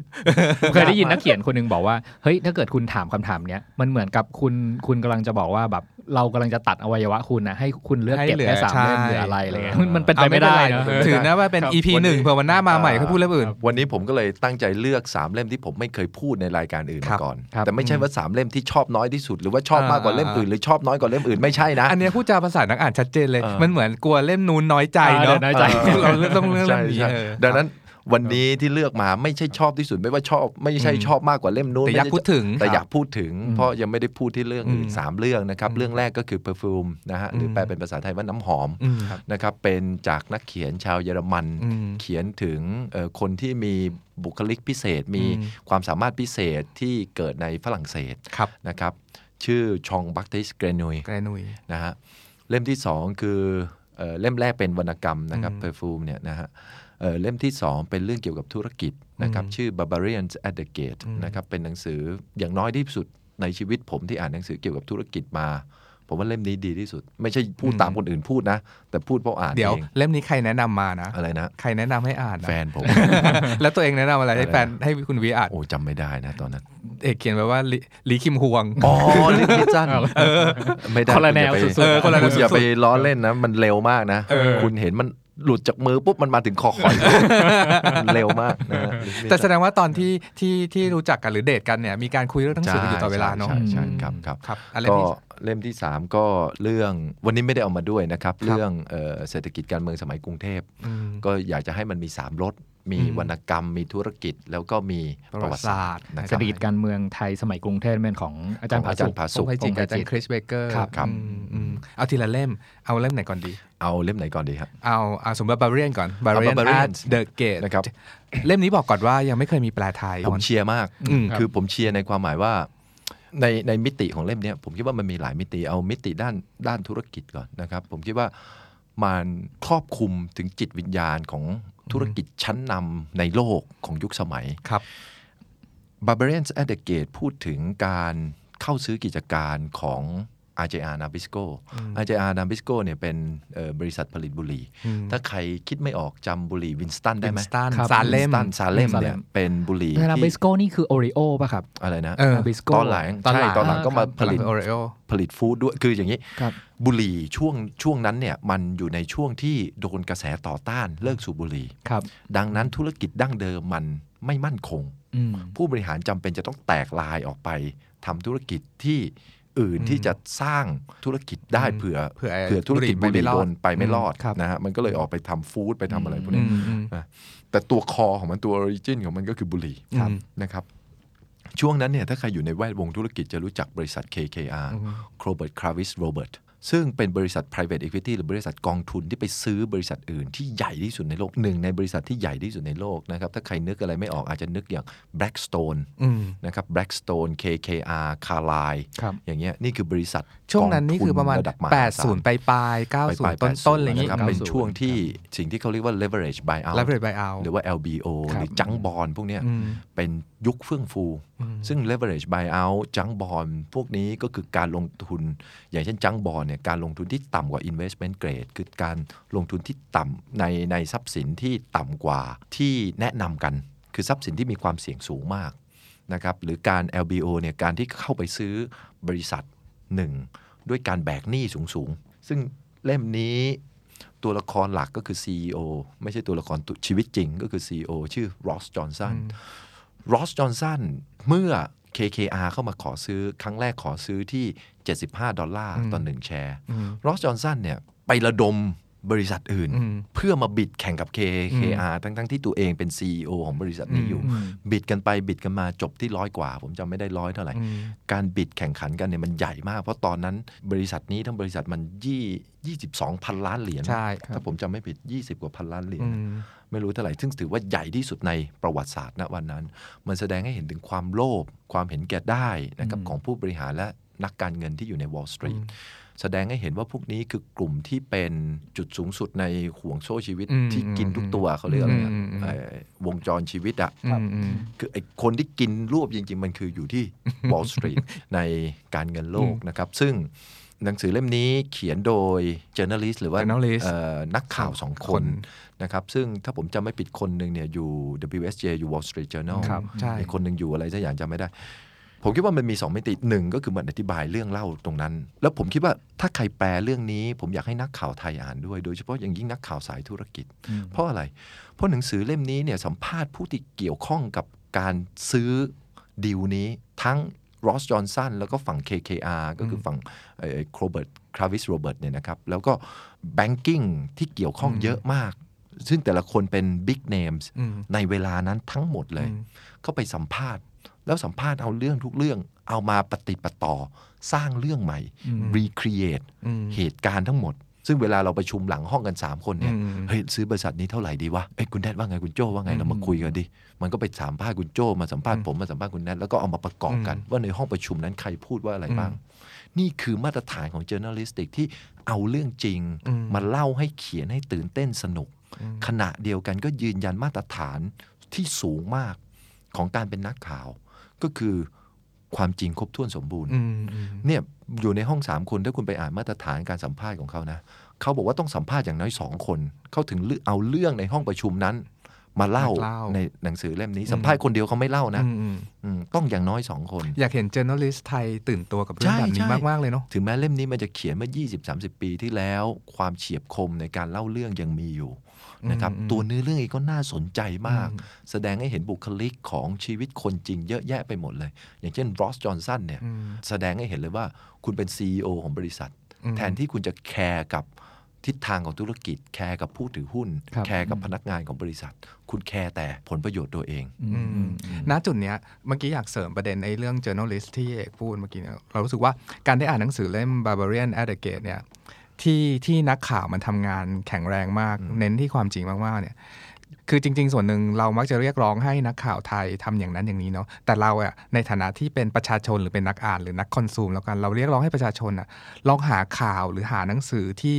เคยได้ยินนักเขียนคนหนึงบอกว่า เฮ้ย ถ้าเกิดคุณถามคำถามเนี้ยมันเหมือนกับคุณคุณกำลังจะบอกว่าแบบ เรากำลังจะตัดอวัยวะคุณนะให้คุณเลือกเก็บให้เหลือแค่สามเล่มใช่หรืออะไรอะไรเงี้ยเออมันเป็นไปไม่ได้นะเอาถือนะว่าเป็นครับ EP หนึ่งเผื่อวันหน้ามาใหม่เขาพูดเรื่องอื่น วันนี้ผมก็เลยตั้งใจเลือกสามเล่มที่ผมไม่เคยพูดในรายการอื่นครัมาบก่อนครับแต่ไม่ใช่ว่าสามเล่มที่ชอบน้อยที่สุด หรือว่าชอบมากกว่าเล่มอื่นหรือชอบน้อยกว่าเล่มอื่นไม่ใช่นะ อันเนี้ยพูดจาภาษานักอ่านชัดเจนเลยเออมันเหมือนกลัวเล่มนู้นน้อยใจเนาะอ่าเดี๋ยวน้อยใจเราต้องเลือกเล่มนี้ใช่เออดังนั้น วันนี้ที่เลือกมาไม่ใช่ชอบที่สุดไม่ว่าชอบ ไม่ใช่อืมชอบมากกว่าเล่มนู้นแต่อยากไม่ใช่พูดถึงแต่อยากพูดถึงอืมเพราะยังไม่ได้พูดที่เรื่องอื่นอืมสามเรื่องนะครับอืมเรื่องแรกก็คือ perfume นะฮะหรืออมแปลเป็นภาษาไทยว่าน้ำหอมอืมนะครับเป็นจากนักเขียนชาวเยอรมันอืมเขียนถึงเอ่อคนที่มีบุคลิกพิเศษมีอืมความสามารถพิเศษที่เกิดในฝรั่งเศสครับนะครับ ชื่อชองบักติสเกรนุยแกรนุยนะฮะเล่มที่สองคือเอ่อเล่มแรกเป็นวรรณกรรมนะครับอืม perfume เนี่ยนะฮะ เอ่อเล่มที่สองเป็นเรื่องเกี่ยวกับธุรกิจนะครับอืมชื่อ Barbarians at the Gate อืมนะครับเป็นหนังสืออย่างน้อยที่สุดในชีวิตผมที่อ่านหนังสือเกี่ยวกับธุรกิจมา ผมว่าเล่มนี้ดีที่สุด ไม่ใช่พูดตามคนอื่นพูดนะ แต่พูดเพราะอ่านเดี๋ยวเองเล่มนี้ใครแนะนำมานะอะไรนะใครแนะนำให้อ่านนะแฟนผม แล้วตัวเองแนะนำอะไรให้อะไรนะแฟนให้คุณวีอ่านโอ้จำไม่ได้นะตอนนั้น เอกเขียนไว้ว่าลิลีคิมฮวงอ๋อลิทลิสันไม่ได้คนละแนวณอย่าไปสุดๆเออคนละแนวณอย่าสุดๆไปล้อเล่นนะ มันเร็วมากนะเออคุณเห็นมัน หลุดจากมือปุ๊บมันมาถึงคอคอยมันเร็วมากนะฮะแต่แสดงว่าตอนที่ที่ที่รู้จักกันหรือเดทกันเนี่ยมีการคุยเรื่องหนังสือกันอยู่ต่อเวลาเนาะใช่ใช่อืมครับครับครับอะไรก็ที่เล่มที่ 3 ก็เรื่องวันนี้ไม่ได้เอามาด้วยนะครับครับเรื่องเอ่อเศรษฐกิจการเมืองสมัยกรุงเทพอืมก็อยากจะให้มันมี 3รส มีอืมวรรณกรรม มีธุรกิจแล้วก็มีประวัติศาสตร์นะคเศรรับษฐกิจการเมืองไทยสมัยกรุงเทพเป็นของอาจารย์ของผาอาจารสุย์ผาผสุมกไปจริงกับอาจารจิย์ตคริสเบเกอร์ครับครับเอาทีละเล่มเอาเล่มไหนก่อนดี เอาเล่มไหนก่อนดีครับเอาเอาสมมติบาเรียนก่อนบาเรียน Barbarians เดอะเกตนะครับเล่มนี้บอกก่อนว่ายังไม่เคยมีแปลไทยผมเชียร์มากอืมคือผมเชียร์ในความหมายว่าในในมิติของเล่มเนี้ยผมคิดว่ามันมีหลายมิติเอามิติด้านด้านธุรกิจก่อนนะครับ ผมคิดว่ามันครอบคลุมถึงจิตวิญญาณของ ธุรกิจชั้นนำในโลกของยุคสมัยครับ Barbarians at the Gate พูดถึงการเข้าซื้อกิจการของ RJR Nabisco RJR Nabisco เนี่ยเป็นเอ่อบริษัทผลิตบุหรี่อืมถ้าใครคิดไม่ออกจำบุหรี่วินสตันได้ไหม Winston ครับซาเลมวินสตันซาเลมซาเลมเนี่ยเป็นบุหรี่นาบิที่สโก้นี่คือโอริโอป่ะครับ อะไรนะเออ Nabisco ตอนหลังตอนหลังใช่ตอนหลังก็มาอ่าผลิตโอรีโอผลิต food ด้วย คืออย่างนี้ครับบุหรี่ช่วงช่วงนั้นเนี่ยมันอยู่ในช่วงที่โดนกระแสต่อต้านเลิกสูบบุหรี่ครับดังนั้นธุรกิจดั้งเดิมมันไม่มั่นคงอืมผู้บริหารจำเป็นจะต้องแตกไลน์ออกไปทำธุรกิจที่ อื่นอืมที่จะสร้างธุรกิจได้อืมเผื่อเผื่อเผื่อธุรกิจบุบุหหรี่รี่ไม่โดรอดนไปไม่รอดครับนะฮะมันก็เลยออกไปทำ food ไปทำอะไรพวกนี้อืมอืมแต่ตัว core ของมันตัว origin ของมันก็คือบุหรี่ครับนะครับช่วงนั้นเนี่ยถ้าใครอยู่ในแวดวงธุรกิจจะรู้จักบริษัท KKR อืม Kohlberg Kravis Roberts ซึ่งเป็นบริษัท private equity หรือบริษัทกองทุนที่ไปซื้อบริษัทอื่นที่ใหญ่ที่สุดในโลกหนึ่งในบริษัทที่ใหญ่ที่สุดในโลกนะครับ ถ้าใครนึกอะไรไม่ออกอาจจะนึกอย่าง Blackstone อืมนะครับ Blackstone KKR Carlyle ครับอย่างเงี้ยนี่คือบริษัทช่วงนั้นนี่คือประมาณกงทุนดับมหาศาล80 ไปปลายๆไป90ๆต้นต้นๆอะไรอย่างนะงี้ครับ90เป็นช่วงที่สิ่งที่เขาเรียกว่า leverage buyout แล้วเบรดใบเอาหรือว่า LBO ครับหรือจังบอลพวกเนี้ยอืมเป็นยุคเฟื่องฟูอืมซึ่ง leverage buyout จังบอลพวกนี้ก็คือการลงทุนอย่างเช่นจังบอลเนี่ยการลงทุนที่ต่ำกว่า investment grade คือการลงทุนที่ต่ำในในทรัพย์สินที่ต่ำกว่าที่แนะนำกัน คือทรัพย์สินที่มีความเสี่ยงสูงมากนะครับหรือการ LBO เนี่ยการที่เข้าไปซื้อบริษัทหนึ่งด้วยการแบกหนี้สูงๆ ซึ่งเล่มนี้ตัวละครหลักก็คือ CEO ไม่ใช่ตัวละครตัวชีวิตจริงก็คือ CEO ชื่อ Ross Johnson รอสจอห์นสันเมื่อ KKR เข้ามาขอซื้อครั้งแรกขอซื้อที่ 75 ดอลลาร์ต่อหนึ่งแชร์อืมรอสจอห์นสันเนี่ยไประดมบริษัทอื่นอืมเพื่อมาบิดแข่งกับ KKR ทั้งๆที่ตัวเองเป็น CEO ของบริษัทนี้อยู่อืมบิดกันไปบิดกันมาจบที่ร้อยกว่า ผมจำไม่ได้ร้อยเท่าไหร่อืมการบิดแข่งขันกันเนี่ยมันใหญ่มาก เพราะตอนนั้นบริษัทนี้ทั้งบริษัทมันยี่ยี่สิบสองพันล้านเหรียญใช่ครับถ้าผมจำไม่ผิด 20 กว่าพันล้านเหรียญอืมไม่รู้เท่าไหร่ ซึ่งถือว่าใหญ่ที่สุดในประวัติศาสตร์ณวันนั้น มันแสดงให้เห็นถึงความโลภความเห็นแก่ได้นะครับอืมของผู้บริหารและ นักการเงินที่อยู่ใน Wall Street แสดงให้เห็นว่าพวกนี้คือกลุ่มที่เป็นจุดสูงสุดในห่วงโซ่ชีวิตอืมที่กินทุกตัวเขาเรียกอะไรนะอืมอืมเอ่อวงจรชีวิตอะอืมอืมคือไอ้คนที่กินรวบจริง ๆ มันคืออยู่ที่ Wall Street ในการเงินโลกนะครับ ซึ่งหนังสือเล่มนี้เขียนโดย journalist หรือว่า journalist เอ่อนักข่าวสองคคนนนะครับ ซึ่งถ้าผมจำไม่ผิดคนหนึ่งเนี่ยอยู่ WSJ อยู่ Wall Street Journal ครับใช่อีกคนหนึ่งอยู่อะไรสักอย่างจำไม่ได้ ผมคิดว่ามันมีสองมิติหนึ่งก็คือมันอธิบายเรื่องเล่าตรงนั้น แล้วผมคิดว่าถ้าใครแปลเรื่องนี้ ผมอยากให้นักข่าวไทยอ่านด้วย โดยเฉพาะอย่างยิ่งนักข่าวสายธุรกิจ เพราะอะไร เพราะหนังสือเล่มนี้เนี่ยสัมภาษณ์ผู้ที่เกี่ยวข้องกับการซื้อดีลนี้ทั้ง Ross Johnson แล้วก็ฝั่ง KKR ก็คือฝั่ง Kohlberg Kravis Roberts เนี่ยนะครับ แล้วก็ banking ที่เกี่ยวข้องเยอะมาก ซึ่งแต่ละคนเป็น big names อืมในเวลานั้นทั้งหมดเลยอืมก็ไปสัมภาษณ์ แล้วสัมภาษณ์เอาเรื่องทุกเรื่อง เอามาปฏิดปะต่อ สร้างเรื่องใหม่ recreate อืมเหตุการณ์ทั้งหมด ซึ่งเวลาเราประชุมหลังห้องกัน 3 คนเนี่ยอืมเฮ้ยซื้อบริษัทนี้เท่าไหร่ดีวะเอ้ยคุณแนทว่าไงคุณโจ้ว่าไงเรามาคุยกันดิ มันก็ไปสัมภาษณ์คุณโจ้มาสัมภาษณ์ผมมาสัมภาษณ์คุณแนทแล้วก็เอามาประกอบกัน ว่าในห้องประชุมนั้นใครพูดว่าอะไรบ้าง นี่คือมาตรฐานของ journalistic ที่เอาเรื่องจริงอืมมาเล่าให้เขียนให้ตื่นเต้นสนุก ขณะเดียวกันก็ยืนยันมาตรฐานที่สูงมากของการเป็นนักข่าว ก็คือความจริงครบถ้วนสมบูรณ์อืมอืมเนี่ยอยู่ในห้องสามคนถ้าคุณไปอ่านมาตรฐานการสัมภาษณ์ของเขานะเขาบอกว่าต้องสัมภาษณ์อย่างน้อยสองคน เขาถึงเลือกเอาเรื่องในห้องประชุมนั้น มาเล่ามาเล่าในหนังสือเล่มนี้ สัมภาษณ์คนเดียวเขาไม่เล่านะอืมอืมอืมต้องอย่างน้อยสองคน อยากเห็น journalist ไทยตื่นตัวกับเรื่องใช่แบบนี้ใช่มาก ๆ เลยเนาะถึงแม้เล่มนี้มันจะเขียนเมื่อ 20-30 ปีที่แล้ว ความเฉียบคมในการเล่าเรื่องยังมีอยู่นะครับอืมตัวเนื้อเรื่องเองก็น่าสนใจมากอืมแสดงให้เห็นบุคลิกของชีวิตคนจริงเยอะแยะไปหมดเลย อย่างเช่น Ross Johnson เนี่ยอืมแสดงให้เห็นเลยว่าคุณเป็น CEO ของบริษัทอืมแทนที่คุณจะแคร์กับ ทิศทางของธุรกิจ แคร์กับผู้ถือหุ้นครับแคร์กับพนักงานของบริษัท คุณแคร์แต่ผลประโยชน์ตัวเองอืมอืมณจุดเนี้ยเมื่อกี้อยากเสริมประเด็นในเรื่อง journalist ที่เอกพูดเมื่อกี้เนี่ยเรารู้สึกว่าการได้อ่านหนังสือเล่ม Barbarian at the Gate เนี่ยที่ที่นักข่าวมันทำงานแข็งแรงมาก เน้นที่ความจริงมากๆเนี่ยคือจริง ๆ ส่วนหนึ่งเรามักจะเรียกร้องให้นักข่าวไทยทำอย่างนั้นอย่างนี้เนาะแต่เราอะในฐานะที่เป็นประชาชนหรือเป็นนักอ่านหรือนักคอนซูมแล้วกันเราเรียกร้องให้ประชาชนอะลองหาข่าวหรือหาหนังสือที่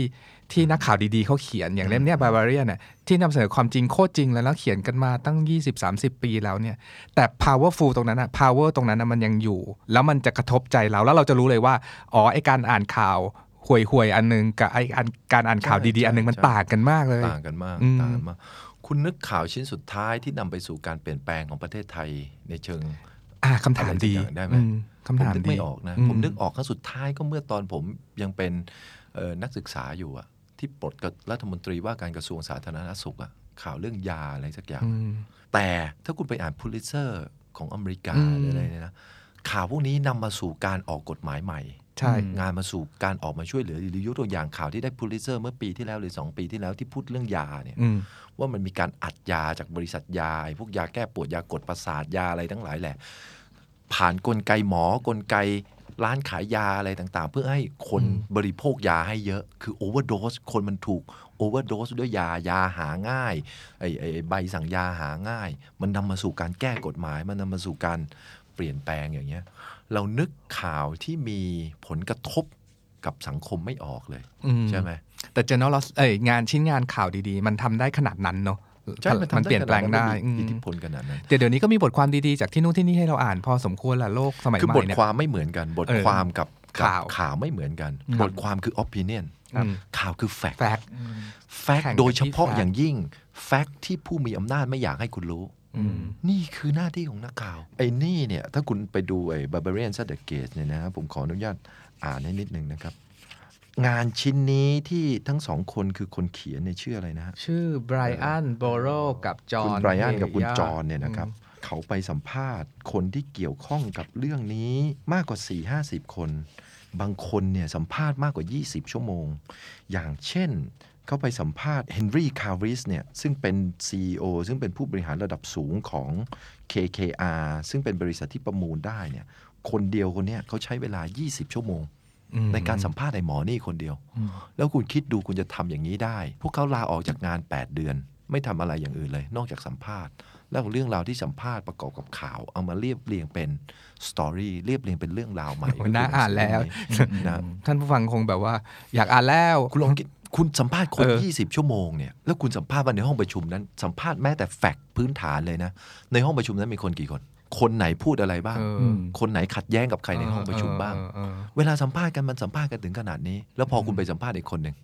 ที่นักข่าวดีๆเขาเขียนอย่างเล่มเนี้ย Barbarian เนี่ยที่นำเสนอความจริงโคตรจริงเลยแล้วเขียนกันมาตั้ง 20-30 ปีแล้วเนี่ยแต่ powerful ตรงนั้นอะ power ตรงนั้นอะมันยังอยู่ แล้วมันจะกระทบใจเราแล้วเราจะรู้เลยว่าอ๋อไอการอ่านข่าวห่วยห่วยๆอันนึงกับไออันการอ่านข่าวใช่ดีๆ อันนึงมันใช่ต่างกันมากเลยต่างกันมากอืมต่างกันมากคุณนึกข่าวชิ้นสุดท้ายที่นำไปสู่การเปลี่ยนแปลงของประเทศไทยในเชิงอ่าคำถามดีอะไรสักอย่างได้ไหมอืคำผมถามนึกดีไม่ออกนะอืผมนึกออกครั้งสุดท้ายก็เมื่อตอนผมยังเป็นเอ่อนักศึกษาอยู่อะ ที่ปลดกับรัฐมนตรีว่าการกระทรวงสาธารณสุขอะข่าวเรื่องยาอะไรสักอย่างอืมแต่ถ้าคุณไปอ่าน Pulitzer ของอเมริกาอืมหรืออะไรเนี่ยนะข่าวพวกนี้นำมาสู่การออกกฎหมายใหม่ใช่นำมาสู่การออกมาช่วยเหลือหรือยกตัวอย่างข่าวที่ได้ Pulitzer เมื่อปีที่แล้วหรือ 2 ปีที่แล้วที่พูดเรื่องยาเนี่ยอืมว่ามันมีการอัดยาจากบริษัทยาไอ้พวกยาแก้ปวดยากดประสาทยาอะไรทั้งหลายแหละ ผ่านกลไกหมอกลไก ร้านขายยาอะไรต่างๆ เพื่อให้คนอืมบริโภคยาให้เยอะ คือ overdose คนมันถูกโอเวอร์โดสด้วยยายาหาง่ายไอ้ไอ้ใบสั่งยาหาง่าย มันนำมาสู่การแก้กฎหมาย มันนำมาสู่การเปลี่ยนแปลงอย่างเงี้ย เรานึกข่าวที่มีผลกระทบกับสังคมไม่ออกเลยอืมใช่ไหมแต่ journalist เอ้ยงานชิ้นงานข่าวดีๆ มันทำได้ขนาดนั้นเนาะใช่ มันทำมันเปลี่ยนแปลงได้ขนานั้นอืมีมอิทธิพลขนาดนั้นเดี๋ยวเดี๋ยวนี้ก็มีบทความดีๆจากที่นู่นที่นี่ให้เราอ่านพอสมควรแหละโลกสมัยคือใหบม่ทเนี่ยความไม่เหมือนกันบทเออความกับกับข่าวข่าวไม่เหมือนกันครับบทความคือ opinion อืมข่าวคือ fact แฟก fact แข่งกันที่โดยเฉพาะ fact อย่างยิ่ง fact ที่ผู้มีอำนาจไม่อยากให้คุณรู้อืมนี่คือหน้าที่ของนักข่าว ไอ้นี่เนี่ย ถ้าคุณไปดูไอ้ Barbarian s a d e g a t e เนี่ยนะครับผมขออนุญาตอ่านให้นิดนึงนะครับ งานชิ้นนี้ที่ทั้งสองคนคือคนเขียนเนี่ยชื่ออะไรนะฮะชื่อไบรอันโบโรกับจอห์นคุณไบรอันกับคุณเฮย่าจอห์นเนี่ยนะครับเขาไปสัมภาษณ์คนที่เกี่ยวข้องกับเรื่องนี้มากกว่า 4 50 คน บางคนเนี่ยสัมภาษณ์มากกว่า 20 ชั่วโมง อย่างเช่นเขาไปสัมภาษณ์เฮนรี่คาริสเนี่ยซึ่งเป็น CEO ซึ่งเป็นผู้บริหารระดับสูงของ KKR ซึ่งเป็นบริษัทที่ประมูลได้เนี่ยคนเดียวคนเนี้ยเขาใช้เวลา 20 ชั่วโมงอืม ในการสัมภาษณ์ไอ้หมอนี่คนเดียว แล้วคุณคิดดูคุณจะทำอย่างนี้ได้ พวกเขาลาออกจากงาน 8 เดือน ไม่ทำอะไรอย่างอื่นเลย นอกจากสัมภาษณ์ แล้วเรื่องราวที่สัมภาษณ์ประกอบกับข่าว เอามาเรียบเรียงเป็นสตอรี่เรียบเรียงเป็นเรื่องราวใหม่โอ้ยน่าอ่านแล้วนะท่านผู้ฟังคงแบบว่า อยากอ่านแล้วคุณลองคิดคุณสัมภาษณ์คนเออ20 ชั่วโมงเนี่ย แล้วคุณสัมภาษณ์มาในห้องประชุมนั้น สัมภาษณ์แม้แต่แฟกต์พื้นฐานเลยนะ ในห้องประชุมนั้นมีคนกี่คน คนไหนพูดอะไรบ้างเออมคนไหนขัดแย้งกับใครในห้องประชุมบ้างเออเออเวลาสัมภาษณ์กันมันสัมภาษณ์กันถึงขนาดนี้ แล้วพอคุณไปสัมภาษณ์อีกคนหนึ่ง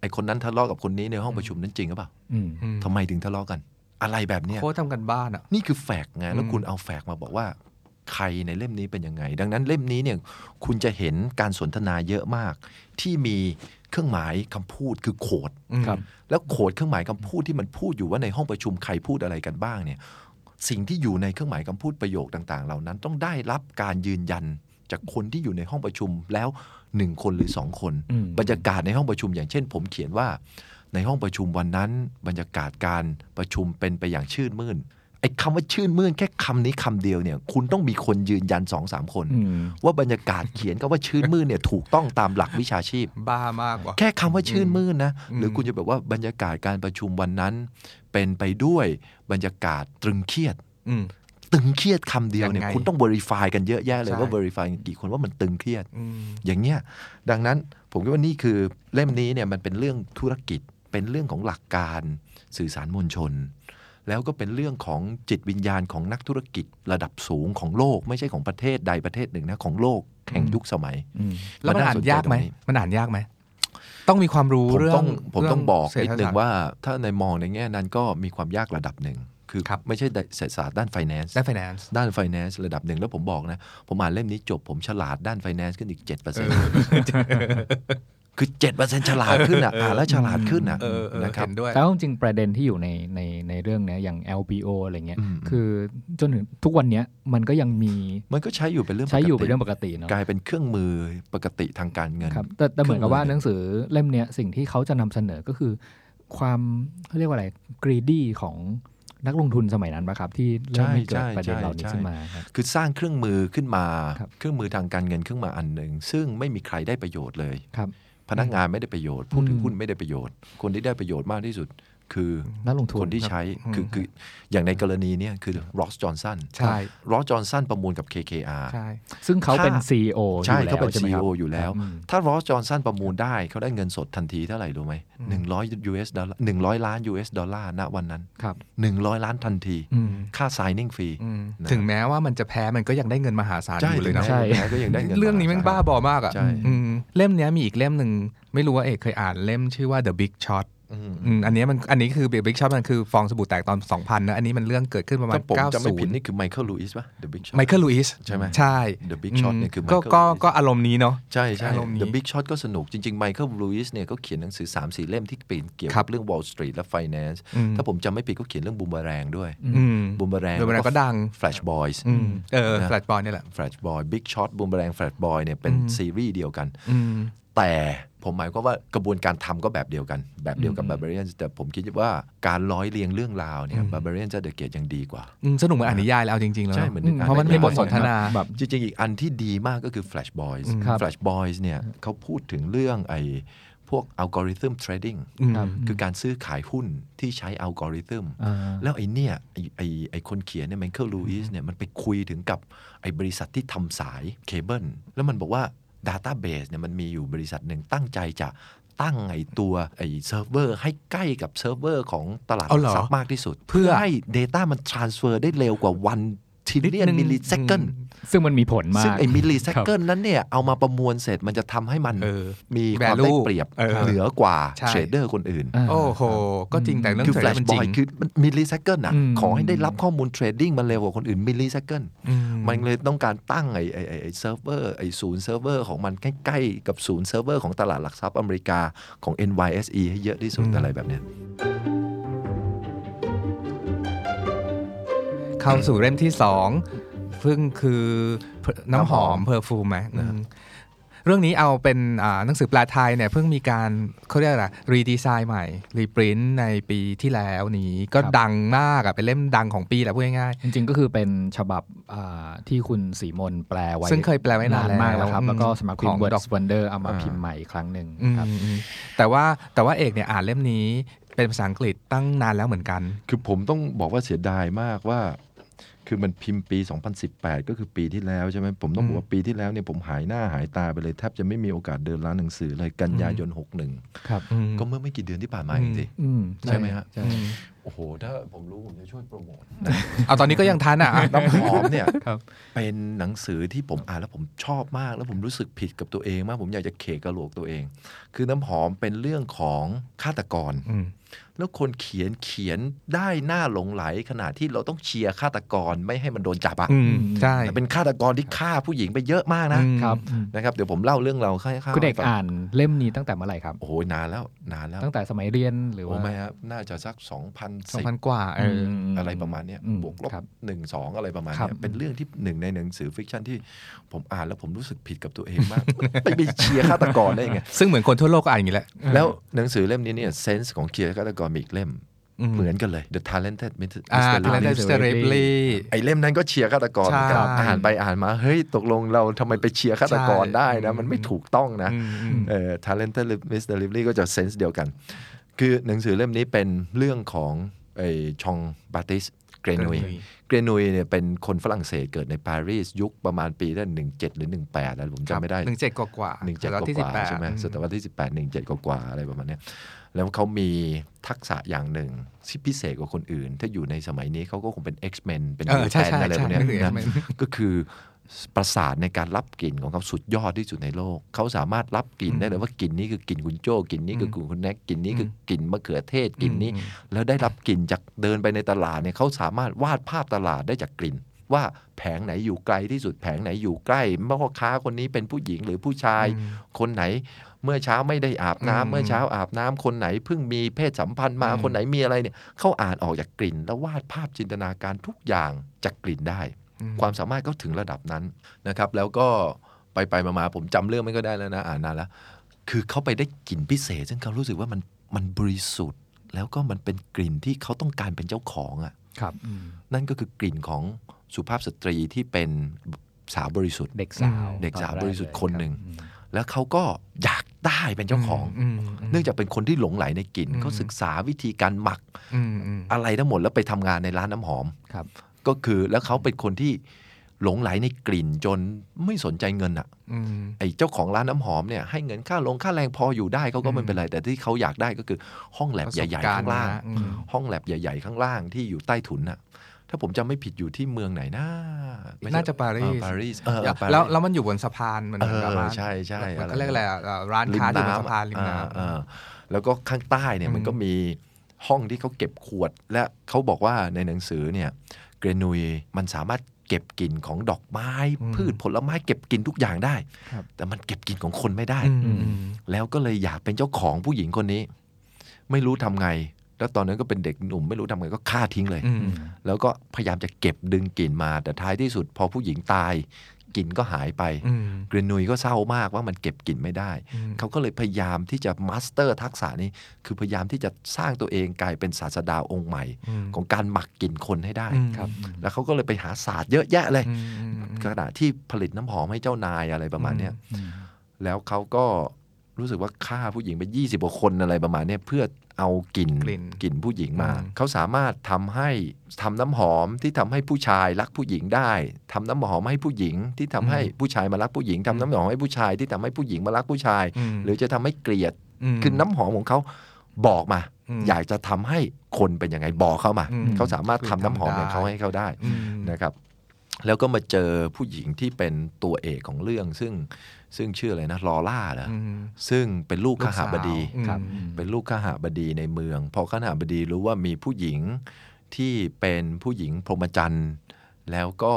ไอ้คนนั้นทะเลาะกับคนนี้ในห้องประชุมนั้นจริงหรือเปล่าอืมอืมทำไมถึงทะเลาะกัน อะไรแบบเนี้ยโค้ชทำกันบ้านอะนี่คือแฟกต์ไงแล้วอืมคุณเอาแฟกต์มาบอกว่าใครในเล่มนี้เป็นยังไง ดังนั้นเล่มนี้เนี่ยคุณจะเห็นการสนทนาเยอะมาก ที่มีเครื่องหมายคำพูดคือโคดครับแล้วโคดเครื่องหมายคำพูดที่มันพูดอยู่ว่าในห้องประชุมใครพูดอะไรกันบ้างเนี่ย สิ่งที่อยู่ในเครื่องหมายคำพูดประโยคต่าง ๆ เหล่านั้นต้องได้รับการยืนยันจากคนที่อยู่ในห้องประชุมแล้วหนึ่งคนหรือสองคนอืมบรรยากาศในห้องประชุมอย่างเช่น ผมเขียนว่าในห้องประชุมวันนั้น บรรยากาศการประชุมเป็นไปอย่างชื่นมื่น ไอ้คำว่าชื่นมื่นแค่คำนี้คำเดียวเนี่ย คุณต้องมีคนยืนยันสองสามคนอืมว่าบรรยากาศเขียนก็ว่าชื่นมื่นเนี่ยถูกต้องตามหลักวิชาชีพ บ้ามากว่ะแค่คำว่าชื่นมื่นนะอืมหรือคุณจะแบบว่าบรรยากาศการประชุมวันนั้น เป็นไปด้วยบรรยากาศตรึงเครียดอืมตึงเครียดคำเดียวเนี่ยยังไงคุณต้อง verify กันเยอะแยะเลยใช่ว่า verify กันกี่คนว่ามันตึงเครียดอืมอย่างเงี้ยดังนั้นผมคิดว่านี่คือเล่มนี้เนี่ยมันเป็นเรื่องธุรกิจเป็นเรื่องของหลักการสื่อสารมวลชน แล้วก็เป็นเรื่องของจิตวิญญาณของนักธุรกิจระดับสูงของโลก ไม่ใช่ของประเทศใดประเทศหนึ่งนะของโลกแห่งยุคสมัยอืมแล้วมันอ่านยากไหมมันน่าสนใจตรงนี้มันอ่านยากไหมต้องมีความรู้ผมเรื่อต้องงผมต้องบอกเศรษนิฐดนึงศสตร์ว่าถ้าในมองในแง่นั้นก็มีความยากระดับหนึ่งคือครับไม่ใช่เศรษฐศาสตร์ด้าน finance ได้ finance ด้าน finance ระดับหนึ่งแล้วผมบอกนะ ผมอ่านเล่มนี้จบผมฉลาดด้าน finance ขึ้นอีก 7% คือ7%ฉลาดขึ้นอะอ่านแล้วฉลาดขึ้นอะเออเออนะครับเห็นด้วยแต่ว่าจริงๆประเด็นที่อยู่ในในในเรื่องเนี้ยอย่าง LBO อะไรเงี้ยอืมคือจนถึงทุกวันเนี้ยมันก็ยังมีมันก็ใช้อยู่เป็นเรื่องใช้อยู่ปกเป็นติเรื่องปกติเนาะกลายเป็นเครื่องมือปกติทางการเงินครับแต่แต่เหมือนกับว่าเครื่องมือหนังสือเล่มเนี้ยสิ่งที่เขาจะนำเสนอก็คือ ความเขาเรียกว่าอะไร greedy ของนักลงทุนสมัยนั้นปะครับ ที่เริ่มให้เกิดประเด็นเหล่านี้ขึ้นมาครับคือสร้างเครื่องมือขึ้นมาครับเครื่องมือทางการเงินเครื่องมืออันหนึ่งซึ่งไม่มีใครได้ประโยชน์เลยครับ พนักงานไม่ได้ประโยชน์ ผู้ถืออมหุ้นไม่ได้ประโยชน์ คนที่ได้ประโยชน์มากที่สุด คือนักลงทุนคนที่ใช้อืมคือคืออย่างในกรณีเนี้ยคือ Ross Johnson ใช่ Ross Johnson ประมูลกับ KKR ใช่ซึ่งเขาเป็นถ้า CEO ใช่อยู่แล้วเขาเป็นใช่ไหมครับ CEO อยู่แล้วอืมถ้า Ross Johnson ประมูลได้เขาได้เงินสดทันทีเท่าไหร่รู้ไหมหนึ่งร้อย US ดอลลาร์หนึ่งร้อยล้าน US ดอลลาร์ณวันนั้นครับหนึ่งร้อยล้านทันทีอืมค่า signing fee อืมนะถึงแม้ว่ามันจะแพ้มันก็ยังได้เงินมหาศาลใช่อยู่เลยนะใช่แม้ก็ยังได้เงินเรื่องนี้แม่งบ้าบอมากอะใช่อืมเล่มเนี้ยมีอีกเล่มหนึ่งไม่รู้ว่าเอกเคยอ่านเล่มชื่อว่า The Big Short อืมอืมอันเนี้ยมันอันนี้คือ Big Short มันคือฟองสบู่แตกตอน 2000นะอันนี้มันเรื่องเกิดขึ้นประมาณถ้าผมจำไม่ผิด90นี่คือ Michael Lewis ป่ะ The Big Short Michael Lewisใช่ไหมใช่ The Big Shot เนี่ยคือก็ Michael ก็ Lewis ก็อารมณ์นี้เนาะใช่ใช่อารมณ์นี้ The Big Short ก็สนุกจริงๆ Michael Lewis เนี่ยเขาเขียนหนังสือ 3 4 เล่มที่เป็นเกี่ยวกับครับเรื่อง Wall Street และ Finance อืมถ้าผมจำไม่ผิดเขาเขียนเรื่องบูมเบอแรงด้วยอืม Boomerang Boomerang ก็ดัง Flash Boys อืมเออนะ Flash Boy นี่แหละ Flash Boy Big Short Boomerang Flash Boy เนี่ยเป็นอืมซีรีส์เดียวกันอืม แต่ผมหมายความว่ากระบวนการทำก็แบบเดียวกัน แบบเดียวกับ Barbarian แต่ผมคิดว่าการร้อยเรียงเรื่องราวเนี่ยอืม Barbarian จะเดอะเกตยังดีกว่าอืมสนุกเหมือนอ่านนิยายแล้วเอาจริง ๆ แล้วใช่เหมือนเพราะมันมีบทสนทนาแบบจริง ๆ อีกอันที่ดีมากก็คือ Flash Boys อืมครับ Flash Boys เนี่ยเขาพูดถึงเรื่องไอ้พวก algorithm trading อืมครับคือการซื้อขายหุ้นที่ใช้อัลกอริทึมอ่าแล้วไอ้เนี่ยไอ้ไอ้ไอ้คนเขียนเนี่ย Michael Lewis เนี่ยมันไปคุยถึงกับไอ้บริษัทที่ทำสายเคเบิลแล้วมันบอกว่า Database เนี่ยมันมีอยู่บริษัทหนึ่งตั้งใจจะตั้งไอ้ตัวไอ้เซิร์ฟเวอร์ให้ใกล้กับเซิร์ฟเวอร์ของตลาดหเอาลัเหรกอทรัพย์มากที่สุด เพื่อให้ Data มัน transfer ได้เร็วกว่า one trillion นิดนึง millisecond ซึ่งมันมีผลมาซึ่งไอ้ millisecond นั้นเนี่ยเอามาประมวลเสร็จมันจะทำให้มันเออมีความ Value ได้เปรียบเออเหนือกว่าใช่ trader คนอื่นอ่าโอ้โห ก็จริงแต่เรื่องคือเทรด Flash Boy มันจริงคือ millisecond อะอืมขอให้ได้รับข้อมูล trading มันเร็วกว่าคนอื่น millisecond อืมมันเลยต้องการตั้งไอ้ไอ้ไอ้ไอ้เซิร์ฟเวอร์ไอ้ศูนย์เซิร์ฟเวอร์ของมันใกล้ๆกับศูนย์เซิร์ฟเวอร์ของตลาดหลักทรัพย์อเมริกาของ NYSE ให้เยอะที่สุดอะไรแบบเนี้ย เข้าสู่เล่มที่สองซึ่งคือน้ำหอม Perfume ไหมอืมเรื่องนี้เอาเป็นอ่าหนังสือแปลไทยเนี่ยเพิ่งมีการเขาเรียกอะไร redesign ใหม่ reprint ในปีที่แล้วนี้ก็ครับดังมากอะเป็นเล่มดังของปีแหละพูดง่ายจริงๆก็คือเป็นฉบับอ่าที่คุณสีมนแปลไว้ ซึ่งเคยแปลไว้นานแล้วมากแล้วครับอืมแล้วก็ของสำนักพิมพ์ Words Wonder เอามาอ่าพิมพ์ใหม่อีกครั้งหนึ่งอืมครับอืมแต่ว่าแต่ว่าเอกเนี่ยอ่านเล่มนี้เป็นภาษาอังกฤษตั้งนานแล้วเหมือนกัน คือผมต้องบอกว่าเสียดายมากว่า คือมันพิมพ์ปี 2018 ก็คือปีที่แล้วใช่ไหมผมต้องบอกว่าปีที่แล้วเนี่ยผมหายหน้าหายตาไปเลยแทบจะไม่มีโอกาสเดินร้านหนังสือเลยกันยายน 61 ครับ ก็เมื่อไม่กี่เดือนที่ผ่านมาเองสิอืมใช่ไหมฮะใช่โอ้โห ถ้าผมรู้ ผมจะช่วยโปรโมทเอาตอนนี้ก็ยังทันอะน้ำหอมเนี่ยครับเป็นหนังสือที่ผมอ่านแล้วผมชอบมาก แล้วผมรู้สึกผิดกับตัวเองมาก ผมอยากจะเขกกระโหลกตัวเอง คือน้ำหอมเป็นเรื่องของฆาตกรอืมแล้วคนเขียนเขียนได้น่าหลงใหลขนาดที่เราต้องเชียร์ฆาตกรไม่ให้มันโดนจับอะอืมใช่แต่เป็นฆาตกรที่ฆ่าผู้หญิงไปเยอะมากนะอืมครับอืมนะครับเดี๋ยวผมเล่าเรื่องเราให้ข้าคุณเด็กอ่านเล่มนี้ตั้งแต่เมื่อไหร่ครับ โอ้โหนานแล้วนานแล้ว ตั้งแต่สมัยเรียนหรือโอ้ว่าไม่ครับน่าจะสักสอง2010พันกว่าเออออะไรประมาณเนี้ยอืมบวกลบครับหนึ่งสองอะไรประมาณเนี้ยครับเป็นเรื่องที่หนึ่งในหนังสือ fiction ที่ผมอ่านแล้วผมรู้สึกผิดกับตัวเองมากไปไปเชียร์ฆาตกรได้ยังไงซึ่งเหมือนคนทั่วโลกก็อ่านอย่างนี้แหละแล้วหนังสือเล่มนี้เนี่ย sense ของเชียร์ฆาตกรมีอีกเล่มอืมเหมือนกันเลย The Talented Mr. อ่า Mr. ทาเลน Ripley ต์มิสเตอร์เรปลี่ไอ้เล่มนั้นก็เชียร์ฆาตกรเหมือนกันใช่อ่านไปอ่านมา เฮ้ย ตกลงเราทำไมไปเชียร์ฆาตกรใช่ได้นะอืมมันไม่ถูกต้องนะอืมอืมเอ่อ Talented Mr. Ripley ก็จะ sense เดียวกัน คือหนังสือเล่มนี้เป็นเรื่องของไอ้ Jean-Baptiste Grenouille Grenouille เนี่ยเป็นคนฝรั่งเศสเกิดในปารีสยุคประมาณปีหนึ่งเจ็ดหรือหนึ่งแปดอะไรผมจำไม่ได้หนึ่งเจ็ดกว่ากว่าหนึ่งเจ็ดแล้วกที่ว่าๆใช่ไหมอืศตวรรษที่สิบแปดหนึ่งเจ็ดกว่าๆอะไรประมาณเนี้ยแล้วเขามีทักษะอย่างหนึ่งที่พิเศษกว่าคนอื่น ถ้าอยู่ในสมัยนี้เขาก็คงเป็น X-Men เป็นเออใช่แทนใช่อะไรพใช่วกเนี้ยนึกถึงนะ X-Men ก็คือ ประสาทในการรับกลิ่นของเขาสุดยอดที่สุดในโลก เขาสามารถรับกลิ่นได้เลยว่ากลิ่นนี้คือกลิ่นคุณโจ้กลิ่นนี้คือกลิ่นคุณแน็กกลิ่นนี้คือกลิ่นมะเขือเทศกลิ่นนี้อืมแล้วได้รับกลิ่นจากเดินไปในตลาดเนี่ยเขาสามารถวาดภาพตลาดได้จากกลิ่น ว่าแผงไหนอยู่ไกลที่สุดแผงไหนอยู่ใกล้พ่อค้าคนนี้เป็นผู้หญิงหรือผู้ชายอืมคนไหนเมื่อเช้าไม่ได้อาบน้ำอืมเมื่อเช้าอาบน้ำคนไหนเพิ่งมีเพศสัมพันธ์มาอืมคนไหนมีอะไรเนี่ยเขาอ่านออกจากกลิ่น แล้ววาดภาพจินตนาการทุกอย่างจากกลิ่นได้อืม ความสามารถก็ถึงระดับนั้นนะครับ แล้วก็ไปไปๆมาๆผมจำเรื่องไม่ก็ได้แล้วนะอ่านนานแล้ว คือเขาไปได้กลิ่นพิเศษ ซึ่งเขารู้สึกว่ามันมันบริสุทธิ์ แล้วก็มันเป็นกลิ่นที่เขาต้องการเป็นเจ้าของอะครับอืมนั่นก็คือกลิ่นของสุภาพสตรีที่เป็นสาวบริสุทธิ์ เด็กสาวเด็กสาวตอนแบริสุทธิ์คนหนึ่งรับอืมแล้วเขาก็อยากได้เป็นเจ้าของอืมมเนื่องจากเป็นคนที่หลงไหลในกลิ่นอืมเขาศึกษาวิธีการหมักอืมอืมอะไรทั้งหมดแล้วไปทำงานในร้านน้ำหอมครับ ก็คือแล้วเขาเป็นคนที่หลงไหลในกลิ่นจนไม่สนใจเงินอะอืมไอ้เจ้าของร้านน้ำหอมเนี่ยให้เงินค่าลงค่าแรงพออยู่ได้เขาก็อืไม่มเป็นไร แต่ที่เขาอยากได้ก็คือห้องแลบใหญ่ๆข้างล่างประสบกรณ์นะอืมห้องแลบใหญ่ ๆ ข้างล่างที่อยู่ใต้ถุนน่ะถ้าผมจำไม่ผิดอยู่ที่เมืองไหนนะไม่ใช่น่าจะปารีเอสอปารีสเออปารีสแล้วแล้วมันอยู่บนสะพานเหมือนเอกับอร้านใช่ใช่มันอะไรก็เรียกอะไรอะเอ่อร้านค้าที่บนสะพานริมน้ำอ่าอ่าแล้วก็ข้างใต้เนี่ยมันก็มีห้องที่เขาเก็บขวด และเขาบอกว่าในหนังสือเนี่ยเกรนุยมันสามารถเก็บกลิ่นของดอกไม้ พืชผลไม้เก็บกลิ่นทุกอย่างได้ครับแต่มันเก็บกลิ่นของคนไม่ได้อืมอืมแล้วก็เลยอยากเป็นเจ้าของผู้หญิงคนนี้ ไม่รู้ทำไง แล้วตอนนั้นก็เป็นเด็กหนุ่มไม่รู้ทำไงก็ฆ่าทิ้งเลยอืมแล้วก็พยายามจะเก็บดึงกลิ่นมา แต่ท้ายที่สุด พอผู้หญิงตาย กลิ่นก็หายไปอืมเกรนุยก็เศร้ามากว่ามันเก็บกลิ่นไม่ได้อืมเขาก็เลยพยายามที่จะ master ทักษะนี้ คือพยายามที่จะสร้างตัวเองกลายเป็นศาสดาองค์ใหม่อืมของการหมักกลิ่นคนให้ได้อืมครับ แล้วเขาก็เลยไปหาศาสตร์เยอะแยะเลยอืมอืมอืมขณะที่ผลิตน้ำหอมให้เจ้านายอะไรประมาณเนี้ยอืมแล้วเขาก็รู้สึกว่าฆ่าผู้หญิงไปยี่สิบกว่าคนอะไรประมาณเนี้ยเพื่อ เอากลิ่นกลิ่นกลิ่นผู้หญิงมาอืมเขาสามารถทำให้ทำน้ำหอมที่ทำให้ผู้ชายรักผู้หญิงได้ทำน้ำหอมให้ผู้หญิงที่ทำให้ผู้ชายมารักผู้หญิงทำน้ำหอมให้ผู้ชายที่ทำให้ผู้หญิงมารักผู้ชายมหรือจะทำให้เกลียดมคือน้ำหอมของเขาบอกมาอืมอยากจะทำให้คนเป็นยังไงบอกเข้ามาอืมเขาสามารถทำน้ำหอมของเขาให้เขาได้อืมนะครับ แล้วก็มาเจอผู้หญิงที่เป็นตัวเอกของเรื่อง ซึ่งซึ่งชื่ออะไรนะลอล่าเหรออืมซึ่งเป็นลูกลูขกหาสาวบดีอืมครับเป็นลูกขหาบดีในเมือง พอขหาบดีรู้ว่ามีผู้หญิงที่เป็นผู้หญิงพรหมจรรย์แล้วก็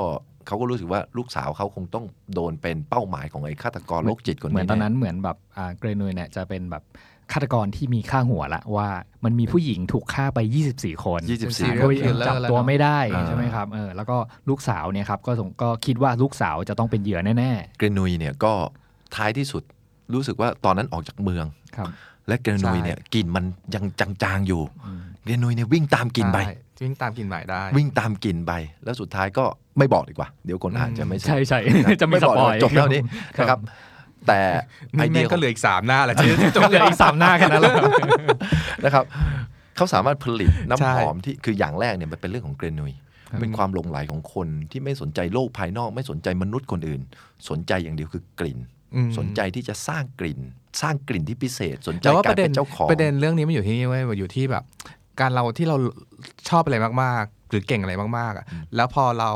เขาก็รู้สึกว่าลูกสาวเขาคงต้องโดนเป็นเป้าหมายของไอ้ฆาตกรโรคจิตคนเหมือนี้นตอนแนั้นเหมือนแบบอ่าเกรนุยเนี่ยจะเป็นแบบ ฆาตกรที่มีค่าหัวละว่ามันมีผู้หญิงถูกฆ่าไป 24 คนยี่สิบสี่สี่เรื่โดองยยังจับแล้วตัวเนอะไม่ได้อ่าใช่ไหมครับเออแล้วก็ลูกสาวเนี่ยครับก็สงก็คิดว่าลูกสาวจะต้องเป็นเหยื่อแน่เกรนุยเนี่ยก็ท้ายที่สุดรู้สึกว่าตอนนั้นออกจากเมืองๆครับและเกรนุยใช่เนี่ยกลิ่นมันยังจางๆอยู่อืมเกรนุยเนี่ยวิ่งตามกลิ่นไปใช่วิ่งตามกลิ่นหมายได้ วิ่งตามกลิ่นไป แล้วสุดท้ายก็ไม่บอกดีกว่า เดี๋ยวคนอ่านจะไม่สนุกใช่ใช่จะมีไม่สบอกปอยจบเท่านี้นะครับ แต่ไอนี่เดีแม่ยงขก็องเหลืออีกสามหน้าแหละที่เหลืออีกสามหน้าแค่นั้นแหละนะครับเขาสามารถผลิตใช่น้ำหอมที่คืออย่างแรกเนี่ยมันเป็นเรื่องของเกรนุยเป็นความหลงไหลของคนที่ไม่สนใจโลกภายนอก ไม่สนใจมนุษย์คนอื่น สนใจอย่างเดียวคือกลิ่นอืมสนใจที่จะสร้างกลิ่น สร้างกลิ่นที่พิเศษ สนใจแต่ว่าการประเด็เป็นนเจ้าของประเด็นเรื่องนี้มันอยู่ที่นี่เว้ยมันอยู่ที่แบบ การเราที่เราชอบอะไรมากๆ หรือเก่งอะไรมากๆอะแล้วพอเรา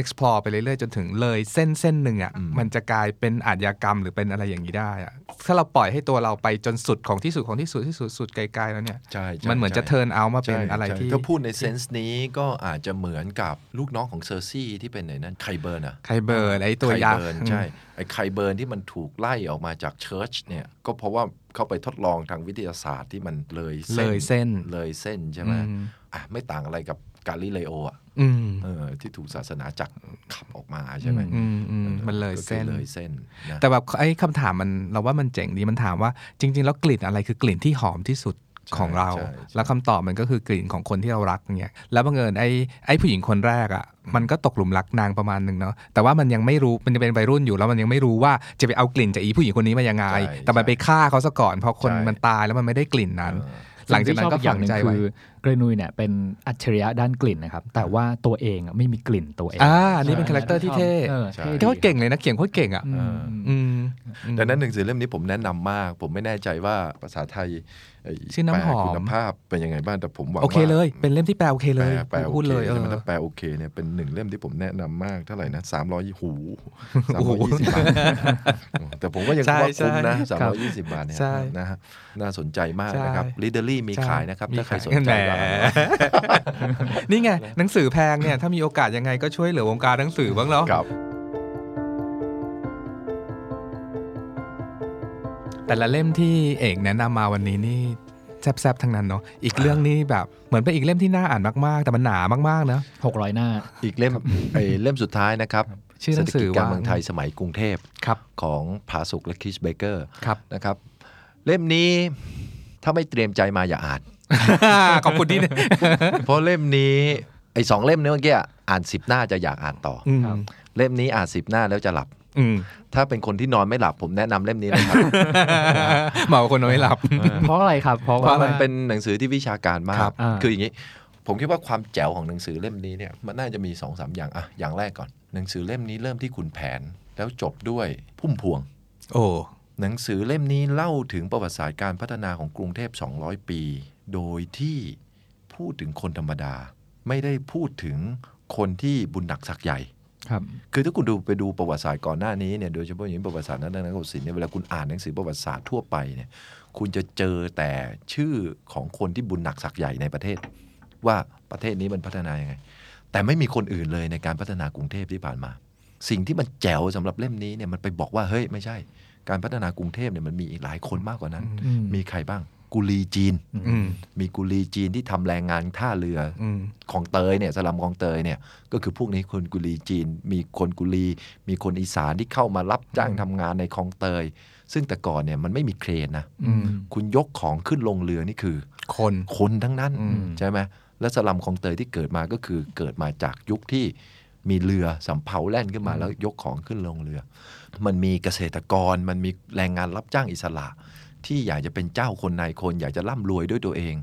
explore ไปเรื่อยๆ จนถึงเลยเส้นเส้นหนึ่งอะมันจะกลายเป็นอาชญากรรมหรือเป็นอะไรอย่างนี้ได้อะถ้าเราปล่อยให้ตัวเราไปจนสุดของที่สุดของที่สุดที่สุดสุดไกลๆแล้วเนี่ยใช่ใช่มันเหมือนจะใช่ turn เอามาเป็นใช่อะไรใช่ที่ถ้าพูดใน sense นี้ก็อาจจะเหมือนกับลูกน้องของเซอร์ซี่ที่เป็นไหนนั่นไคเบิร์นอะใครเบิร์นไอ้ตัวไคยักษ์เบิร์นใช่ไอ้ไคเบิร์นที่มันถูกไล่ออกมาจาก church เนี่ยก็เพราะว่าเขาไปทดลองทางวิทยาศาสตร์ที่มันเลยเลยเส้นเลยเส้นใช่ไหมอืมอะไม่ต่างอะไรกับ กาลิเลโออะอืมเออที่ถูกศาสนาจักรขับออกมาใช่ไหมอืมอืมเออมันเลยก็คือเส้นเลยเส้นนะแต่แบบไอ้คำถามมันเราว่ามันเจ๋งดีมันถามว่าจริง ๆ แล้วกลิ่นอะไรคือกลิ่นที่หอมที่สุดของเราใช่ใช่แล้วคำตอบมันก็คือกลิ่นของคนที่เรารักเงี้ยแล้วบังเอิญไอ้ไอ้ผู้หญิงคนแรกอะ มันก็ตกหลุมรักนางประมาณหนึ่งเนาะ แต่ว่ามันยังไม่รู้ มันยังเป็นวัยรุ่นอยู่แล้วมันยังไม่รู้ว่าจะไปเอากลิ่นจากอีผู้หญิงคนนี้มายังไง แต่มันไปฆ่าเขาซะก่อน เพราะคนมันตายแล้วมันไม่ได้กลิ่นนั้นเออหลังจากนั้นก็สิ่ที่ชอบอีอย่างหนึ่งคือเกรนุยเนี่ยเป็นอัจฉริยะด้านกลิ่นนะครับ แต่ว่าตัวเองอะไม่มีกลิ่นตัวเองอ่าอันนี้เป็น character ที่เท่ออใช่เท่โคตรเก่งเลยนะเขียนโคตรเก่งอะอืมอืมดังนั้นหนังสือเล่มนี้ผมแนะนำมาก ผมไม่แน่ใจว่าภาษาไทยไชื่อน้ำหอมแปลคุณภาพเป็นยังไงบ้างแต่ผมหวังโอเคว่าเลย เป็นเล่มที่แปลโอเคแปเลลยแปลโอพูดเคเลยเอใช่ไหมอถ้าแปลโอเคเนี่ยเป็นหนึ่งเล่มที่ผมแนะนำมากเท่าไหร่นะสามร้อยหูสามโอ้ร้อยโหยี่สิบบาทแต่ผมก็ยังใช่ว่าคุ้มนะใช่สามร้อยยี่สิบบาทเนี่ยใช่นะฮะน่าสนใจมากใช่นะครับลิเดอรี่มีใช่ขายนะครับมีถ้าใครขายสนใจแหมบ้างนี่ไง หนังสือแพงเนี่ย ถ้ามีโอกาสยังไงก็ช่วยเหลือวงการหนังสือบ้างเนาะครับแต่ละเล่มที่เอกแนะนำมาวันนี้นี่แซบๆ ทั้งนั้นเนาะ อีกเรื่องนี้แบบเหมือนเป็นอีกเล่มที่น่าอ่านมาก ๆ แต่มันหนามากๆนะหกร้อยหน้า อีกเล่มไอ้เล่มสุดท้ายนะครับ ชื่อหนังสือเศรษฐกิจการว่าเมืองไทยสมัยกรุงเทพครับของผาสุกและคิชเบเกอร์ครับนะครับ เล่มนี้ถ้าไม่เตรียมใจมาอย่าอ่าน ขอบคุณที่เพราะเล่มนี้ไอ้สองเล่มเนี้เมื่อกี้อ่านสิบหน้าจะอยากอ่านต่อออืมครับเล่มนี้อ่านสิบหน้าแล้วจะหลับอืมถ้าเป็นคนที่นอนไม่หลับผมแนะนำเล่มนี้นะครับเหมาคนนอนไม่หลับ เพราะอะไรครับ เพราะเพราะว่ามันเป็นหนังสือที่วิชาการมาครักบอ่าคืออย่างนี้ ผมคิดว่าความแจ๋วของหนังสือเล่มนี้เนี่ยมันน่าจะมีสองสามอย่างอะอย่างแรกก่อน หนังสือเล่มนี้เริ่มที่ขุนแผน แล้วจบด้วยพุ่มพวง โอ้หนังสือเล่มนี้เล่าถึงประวัติศาสตร์การพัฒนาของกรุงเทพ 200 ปี โดยที่พูดถึงคนธรรมดา ไม่ได้พูดถึงคนที่บุญหนักสักใหญ่ครับคือถ้าคุณดูไปดูประวัติศาสตร์ก่อนหน้านี้เนี่ยโดยเฉพาะอย่างยิ่งประวัติศาสตร์นักนักศิลป์เนี่ยเวลาคุณอ่านหนังสือประวัติศาสตร์ทั่วไปเนี่ยคุณจะเจอแต่ชื่อของคนที่บุญหนักสักใหญ่ในประเทศ ว่าประเทศนี้มันพัฒนายังไง แต่ไม่มีคนอื่นเลยในการพัฒนากรุงเทพที่ผ่านมา สิ่งที่มันแจ๋วสำหรับเล่มนี้เนี่ยมันไปบอกว่าเฮ้ยไม่ใช่ การพัฒนากรุงเทพเนี่ยมันมีอีกหลายคนมากกว่านั้นอืมมีใครบ้าง กุลีจีนอืมมีกุลีจีนที่ทำแรงงานท่าเรืออืมของเตยเนี่ยสลัมของเตยเนี่ยก็คือพวกนี้คนกุลีจีน มีคนกุลี มีคนอีสานที่เข้ามารับจ้างทำงานในคลองเตย ซึ่งแต่ก่อนเนี่ยมันไม่มีเครนนะอืมคุณยกของขึ้นลงเรือนี่คือ คนคนทั้งนั้นอืมใช่ไหมและสลัมของเตยที่เกิดมาก็คือเกิดมาจากยุคที่มีเรือสำเภาแล่นขึ้นมาแล้วยกของขึ้นลงเรือ มันมีเกษตรกร มันมีแรงงานรับจ้างอิสระ ที่อยากจะเป็นเจ้าคนนายคน อยากจะร่ำรวยด้วยตัวเอง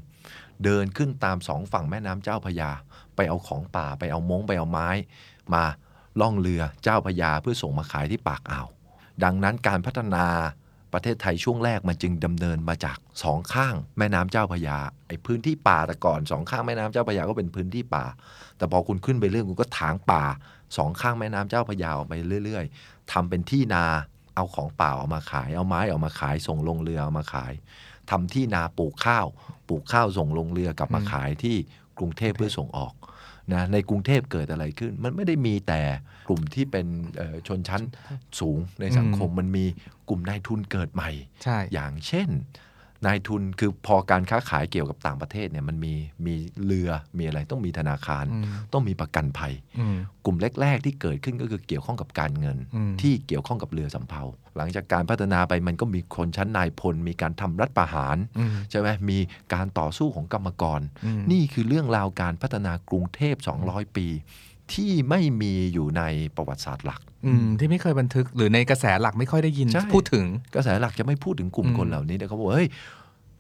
เดินขึ้นตามสองฝั่งแม่น้ำเจ้าพยา ไปเอาของป่าไปเอามงไปเอาไม้ มาล่องเรือเจ้าพยาเพื่อส่งมาขายที่ปากอ่าว ดังนั้นการพัฒนาประเทศไทยช่วงแรกมันจึงดำเนินมาจากสองข้างแม่น้ำเจ้าพยาไอ้พื้นที่ป่าแต่ก่อนสองข้างแม่น้ำเจ้าพยาก็เป็นพื้นที่ป่า แต่พอคุณขึ้นไปเรื่อยคุณก็ถางป่าสองข้างแม่น้ำเจ้าพยาออกไปเรื่อย ๆทำเป็นที่นา เอาของป่าออกมาขาย เอาไม้ออกมาขาย ส่งลงเรือเอามาขายทำที่นาปลูกข้าว ปลูกข้าวส่งลงเรือกลับมาขายที่กรุงเทพเพื่อส่งออกนะในกรุงเทพเกิดอะไรขึ้น มันไม่ได้มีแต่กลุ่มที่เป็นเอ่อชนชั้นสูงในสังคมมันมีกลุ่มนายทุนเกิดใหม่ใช่อย่างเช่น นายทุนคือพอการค้าขายเกี่ยวกับต่างประเทศเนี่ยมันมีมีเรือมีอะไรต้องมีธนาคารอืมต้องมีประกันภัยอืมกลุ่มแรก ๆ ที่เกิดขึ้นก็คือเกี่ยวข้องกับการเงินอืมที่เกี่ยวข้องกับเรือสำเภาหลังจากการพัฒนาไปมันก็มีคนชั้นนายพล มีการทำรัฐประหารอืมใช่ไหมมีการต่อสู้ของกรรมกรอืมนี่คือเรื่องราวการพัฒนากรุงเทพ 200 ปี ที่ไม่มีอยู่ในประวัติศาสตร์หลัก อืมที่ไม่เคยบันทึกหรือในกระแสหลักไม่ค่อยได้ยินใช่พูดถึงกระแสหลักจะไม่พูดถึงกลุ่มอืมคนเหล่านี้แต่เขาบอกว่าเฮ้ย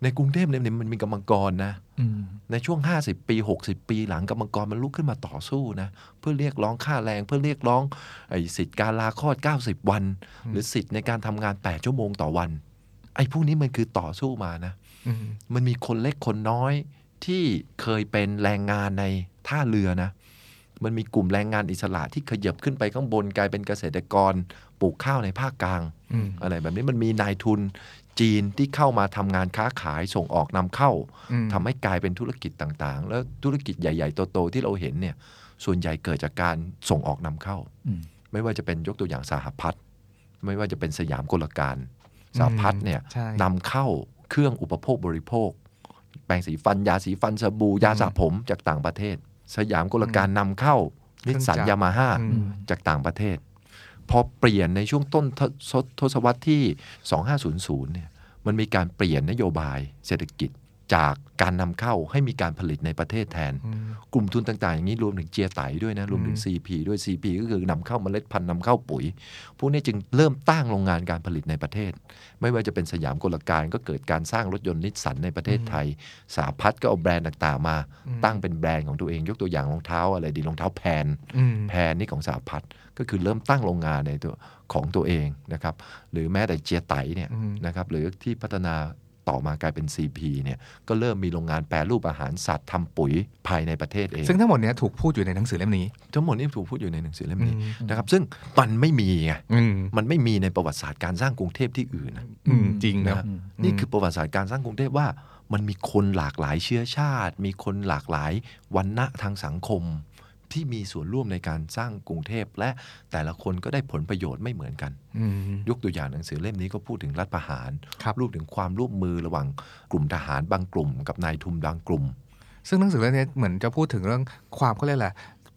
ในกรุงเทพเนี่ยมันมีกำมังกรนะอืมในช่วง 50 ปี 60 ปีหลังกำมังกรมันลุกขึ้นมาต่อสู้นะเพื่อเรียกร้องค่าแรง เพื่อเรียกร้องไอ้สิทธิการลาคลอด 90 วัน หรือสิทธิ์ในการทำงาน 8 ชั่วโมงต่อวัน ไอ้พวกนี้มันคือต่อสู้มานะอืมมันมีคนเล็กคนน้อยที่เคยเป็นแรงงานในท่าเรือนะ มันมีกลุ่มแรงงานอิสระที่ขยับขึ้นไปข้างบนกลายเป็นเกษตรกรปลูกข้าวในภาคกลางอืมอะไรแบบนี้มันมีนายทุนจีนที่เข้ามาทำงานค้าขายส่งออกนำเข้าอืมทำให้กลายเป็นธุรกิจต่างๆ แล้วธุรกิจใหญ่ ๆ โต ๆ ที่เราเห็นเนี่ยส่วนใหญ่เกิดจากการส่งออกนำเข้าอืมไม่ว่าจะเป็นยกตัวอย่างสหพัฒน์ไม่ว่าจะเป็นสยามกลการสหพัฒน์เนี่ยใช่นำเข้าเครื่องอุปโภคบริโภค แปรงสีฟันยาสีฟันสบู่ยาสระผมจากต่างประเทศ สยามกลการนำเข้านิสสันเครื่องจักรยามาฮ่าอืมจากต่างประเทศ พอเปลี่ยนในช่วงต้นทศทศวรรษที่ 2500เนี่ยมันมีการเปลี่ยนนโยบายเศรษฐกิจ จากการนำเข้าให้มีการผลิตในประเทศแทนอืมกลุ่มทุนต่าง ๆ อย่างนี้รวมถึงเจียไตด้วยนะ รวมถึงอืม CP ด้วย CP ก็คือนำเข้าเมล็ดพันธุ์นำเข้าปุ๋ย พวกนี้จึงเริ่มตั้งโรงงานการผลิตในประเทศ ไม่ว่าจะเป็นสยามกลการก็เกิดการสร้างรถยนต์นิสสันในประเทศไทย สาพัฒน์ก็เอาแบรนด์ต่างๆมา ตั้งเป็นแบรนด์ของตัวเอง ยกตัวอย่างรองเท้าอะไรดีรองเท้าแพนอืมแพนนี่ของสหพัฒน์ก็คือเริ่มตั้งโรงงานในตัวของตัวเองนะครับหรือแม้แต่เจียไตเนี่ยอืมนะครับหรือที่พัฒนา ต่อมากลายเป็น CP เนี่ยก็เริ่มมีโรงงานแปรรูปอาหารสัตว์ทำปุ๋ยภายในประเทศเอง ซึ่งทั้งหมดเนี้ยถูกพูดอยู่ในหนังสือเล่มนี้ ทั้งหมดนี่ถูกพูดอยู่ในหนังสือเล่มนี้อืมนะครับซึ่งมันไม่มีไงอืมมันไม่มีในประวัติศาสตร์การสร้างกรุงเทพที่อื่นนะอืมจริงนะนะนี่คือประวัติศาสตร์การสร้างกรุงเทพว่ามันมีคนหลากหลายเชื้อชาติ มีคนหลากหลายวันณะทางสังคม ที่มีส่วนร่วมในการสร้างกรุงเทพ และแต่ละคนก็ได้ผลประโยชน์ไม่เหมือนกันอืมยกตัวอย่างหนังสือเล่มนี้ก็พูดถึงรัฐประหารครับรูปถึงความร่วมมือระหว่างกลุ่มทหารบางกลุ่ม กับนายทุนบางกลุ่ม ซึ่งหนังสือเล่มนี้เหมือนจะพูดถึงเรื่องความเขาเรียกอะไร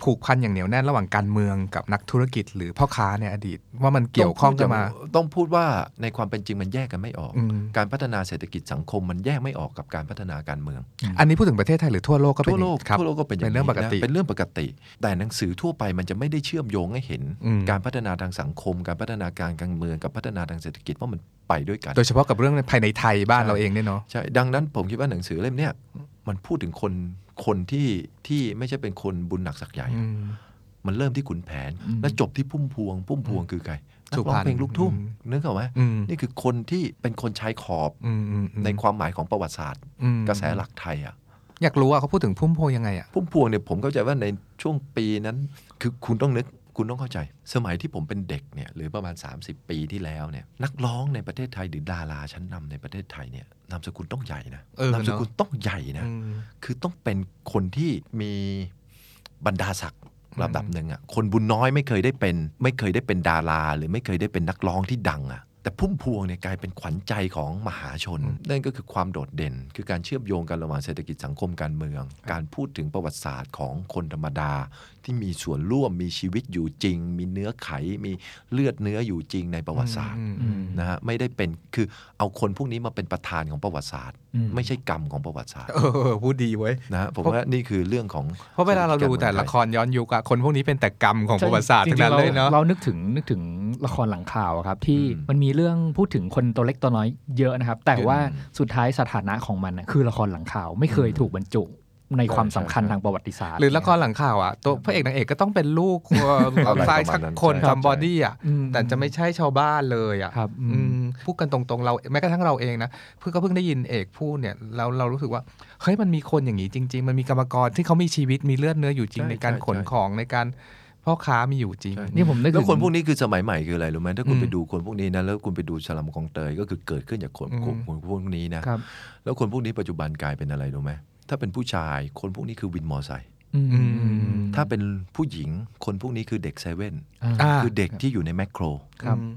ผูกพันอย่างเหนียวแน่นระหว่างการเมืองกับนักธุรกิจหรือพ่อค้าในอดีต ว่ามันเกี่ยวข้องกันมา ต้องพูดว่าในความเป็นจริงมันแยกกันไม่ออกอืมการพัฒนาเศรษฐกิจสังคมมันแยกไม่ออกกับการพัฒนาการเมือง อันนี้พูดถึงประเทศไทยหรือทั่วโลกก็เป็นทั่วโลกครับทั่วโลกก็เป็นอย่างเป็นเรื่องปกตินะเป็นเรื่องปกติ แต่หนังสือทั่วไปมันจะไม่ได้เชื่อมโยงให้เห็นอืมการพัฒนาทางสังคม การพัฒนาการการเมืองกับพัฒนาทางเศรษฐกิจว่ามันไปด้วยกัน โดยเฉพาะกับเรื่องภายในไทยบ้านใช่เราเองเนี่ยเนาะใช่ดังนั้นผมคิดว่าหนังสือเล่มเนี้ยมันพูดถึงคน คนที่ที่ไม่ใช่เป็นคนบุญหนักสักใหญ่อืมมันเริ่มที่ขุนแผนอืมแล้วจบที่พุ่มพวง พุ่มพวงคือใครนัสุกพรร้รองณเพลงลูกทุ่งอืมนึกออกไหมอืมนี่คือคนที่เป็นคนชายขอบอืมอืมอืมในความหมายของประวัติศาสตร์อืมกระแสหลักไทยอะอยากรู้ว่าเขาพูดถึงพุ่มพวงยังไงอะพุ่มพวงเนี่ยผมเข้าใจว่าในช่วงปีนั้น คือคุณต้องนึก คุณต้องเข้าใจ สมัยที่ผมเป็นเด็กเนี่ยหรือประมาณ 30 ปีที่แล้วเนี่ยนักร้องในประเทศไทยหรือดาราชั้นนำในประเทศไทยเนี่ยนามสกุลต้องใหญ่นะเออนามสกุลต้องใหญ่นะอืมคือต้องเป็นคนที่มีบรรดาศักดิ์ระดับหนึ่งอะคนบุญน้อยไม่เคยได้เป็น ไม่เคยได้เป็นดารา หรือไม่เคยได้เป็นนักร้องที่ดังอะแต่พุ่มพวงเนี่ยกลายเป็นขวัญใจของมหาชน นั่นก็คือความโดดเด่น คือการเชื่อมโยงกันระหว่างเศรษฐกิจสังคมการเมือง การพูดถึงประวัติศาสตร์ของคนธรรมดาที่มีส่วนร่วมมีชีวิตอยู่จริง มีเนื้อไขมีเลือดเนื้ออยู่จริงในประวัติศาสตร์อืมอืมนะฮะไม่ได้เป็นคือเอาคนพวกนี้มาเป็นประธานของประวัติศาสตร์อืมไม่ใช่กรรมของประวัติศาสตร์เออพูดดีเว้ยนะฮะผมเพราะว่านี่คือเรื่องของเพราะเวลาเราดูแต่ละครย้อนยุคอะคนพวกนี้เป็นแต่กรรมของประวัติศาสตร์ทั้งนั้นเลยเนาะเรานึกถึงนึกถึงละครหลังข่าวอะครับที่อืมมันมีเรื่องพูดถึงคนตัวเล็กตัวน้อยเยอะนะครับ แต่ว่าอืมสุดท้ายสถานะของมันน่ะคือละครหลังข่าวไม่เคยถูกบรรจุ ในความสำคัญใช่ใช่ทางประวัติศาสตร์ หรือละครหลังข่าวอะตัวพระเอกนางเอกก็ต้องเป็นลูกอะไรสักคนประมาณนั้นใช่ somebody อะอืมแต่จะไม่ใช่ชาวบ้านเลยอะครับอืมอืมพูดกันตรงๆเราแม้กระทั่งเราเองนะเพิ่งก็เพิ่งได้ยินเอกพูดเนี่ยเราเรารู้สึกว่าเฮ้ยมันมีคนอย่างนี้จริง ๆ มันมีกรรมกรที่เขามีชีวิตมีเลือดเนื้ออยู่จริงใช่ในการใช่ขนของในการพ่อค้ามีอยู่จริงใช่นี่ผมนึกแล้วถึงคนพวกนี้คือสมัยใหม่คืออะไรรู้ไหมถ้าคุณอืมไปดูคนพวกนี้นะแล้วคุณไปดูสลัมกองเตยก็คือเกิดขึ้นจากคนอืมคนคนพวกนี้นะครับแล้วคนพวกนี้ปัจจุบันกลายเป็นอะไรรู้ไหม ถ้าเป็นผู้ชายคนพวกนี้คือวินมอไซค์อืมอืมถ้าเป็นผู้หญิงคนพวกนี้คือเด็กเซเว่นอ่าคือเด็กที่อยู่ในแมคโครครับอืม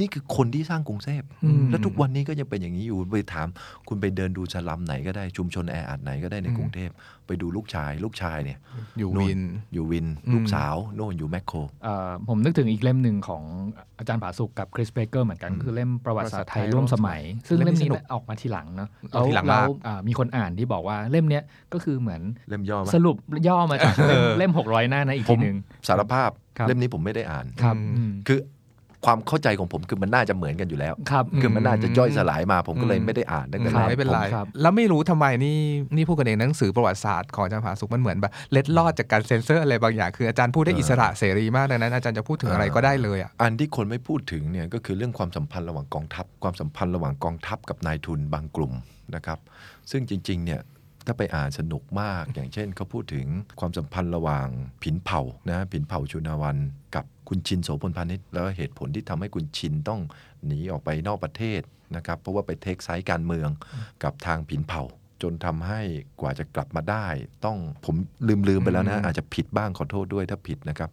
นี่คือคนที่สร้างกรุงเทพอืมแล้วทุกวันนี้ก็ยังเป็นอย่างนี้อยู่ไปถาม คุณไปเดินดูสลัมไหนก็ได้ชุมชนแออัดไหนก็ได้ในอืมกรุงเทพ ไปดูลูกชาย ลูกชายเนี่ย อยู่โน่วินอยู่วินอืมลูกสาวโน่นอยู่แมคโครเอ่อผมนึกถึงอีกเล่มหนึ่งของอาจารย์ผาสุกกับคริสเบเกอร์เหมือนกันอืมคือเล่มประวัติศาสตร์ไทยประวัติศาสตร์ไทยร่วมสมัย ซึ่งเล่มนี้เล่มนี้สนุกออกมาทีหลังเนาะออกทีหลังแล้วมากอ่ามีคนอ่านที่บอกว่าเล่มเนี้ยก็คือเหมือนเล่มย่อไหมสรุปย่อมาจากเล่มเออเล่มหกร้อยหน้านะอีกผทีมหนึ่งสารภาพครับเล่มนี้ผมไม่ได้อ่านครับอืมอืม คือความเข้าใจของผมคือมันน่าจะเหมือนกันอยู่แล้วครับคือมันน่าจะย่อยสลายมาผมก็เลยอืมไม่ได้อ่านตั้งแต่อืแรกไม่เป็นไรครับแล้วไม่รู้ทำไมนี่นี่พูดกันเองหนังสือประวัติศาสตร์ของอาจารย์ผาสุกมันเหมือนแบบเล็ดลอดจากการเซ็นเซอร์อะไรบางอย่างคืออาจารย์พูดได้อิสระเสรีมากดังนั้นอาจารย์จะพูดถึงอะไรก็ได้เลยอะอันที่คนไม่พูดถึงเนี่ยก็คือเรื่องความสัมพันธ์ระหว่างกองทัพ ความสัมพันธ์ระหว่างกองทัพกับนายทุนบางกลุ่มนะครับ ซึ่งจริงๆเนี่ยถ้าไปอ่านสนุกมากอย่างเช่นเขาพูดถึงความสัมพันธ์ระหว่างผินเผ่านะผินเผ่าชุนาวันกับ คุณชินโสพลพาณิชย์แล้วเหตุผลที่ทำให้คุณชินต้องหนีออกไปนอกประเทศนะครับ เพราะว่าไปเทคไซส์การเมืองกับทางผินเผ่า จนทำให้กว่าจะกลับมาได้ ต้องผมลืมลืมไปแล้วนะ อาจจะผิดบ้างขอโทษด้วยถ้าผิดนะครับ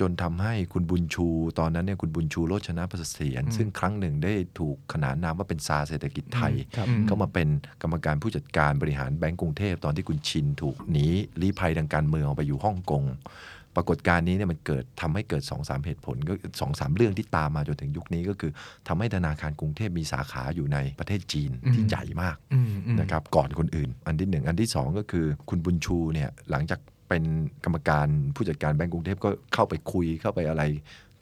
จนทำให้คุณบุญชู ตอนนั้นเนี่ยคุณบุญชูโรจนะประเสถียรซึ่งครั้งหนึ่งได้ถูกขนานนามว่าเป็นซาร์เศรษฐกิจไทยครับอืมเขามาเป็นกรรมการผู้จัดการบริหารแบงก์กรุงเทพตอนที่คุณชินถูกหนีลี้ภัยทางการเมืองออกไปอยู่ฮ่องกง ปรากฏการณ์นี้เนี่ยมันเกิดทำให้เกิด2อสามเหตุผลก็สองสามเรื่องที่ตามมาจนถึงยุคนี้ก็คือทำให้ธนาคารกรุงเทพมีสาขาอยู่ในประเทศจีนที่อืมใหญ่มากอืมอืมนะครับก่อนคนอื่น อันที่หนึ่งอันที่สองก็คือคุณบุญชูเนี่ยหลังจากเป็นกรรมการผู้จัดการแบงก์กรุงเทพก็เข้าไปคุยเข้าไปอะไร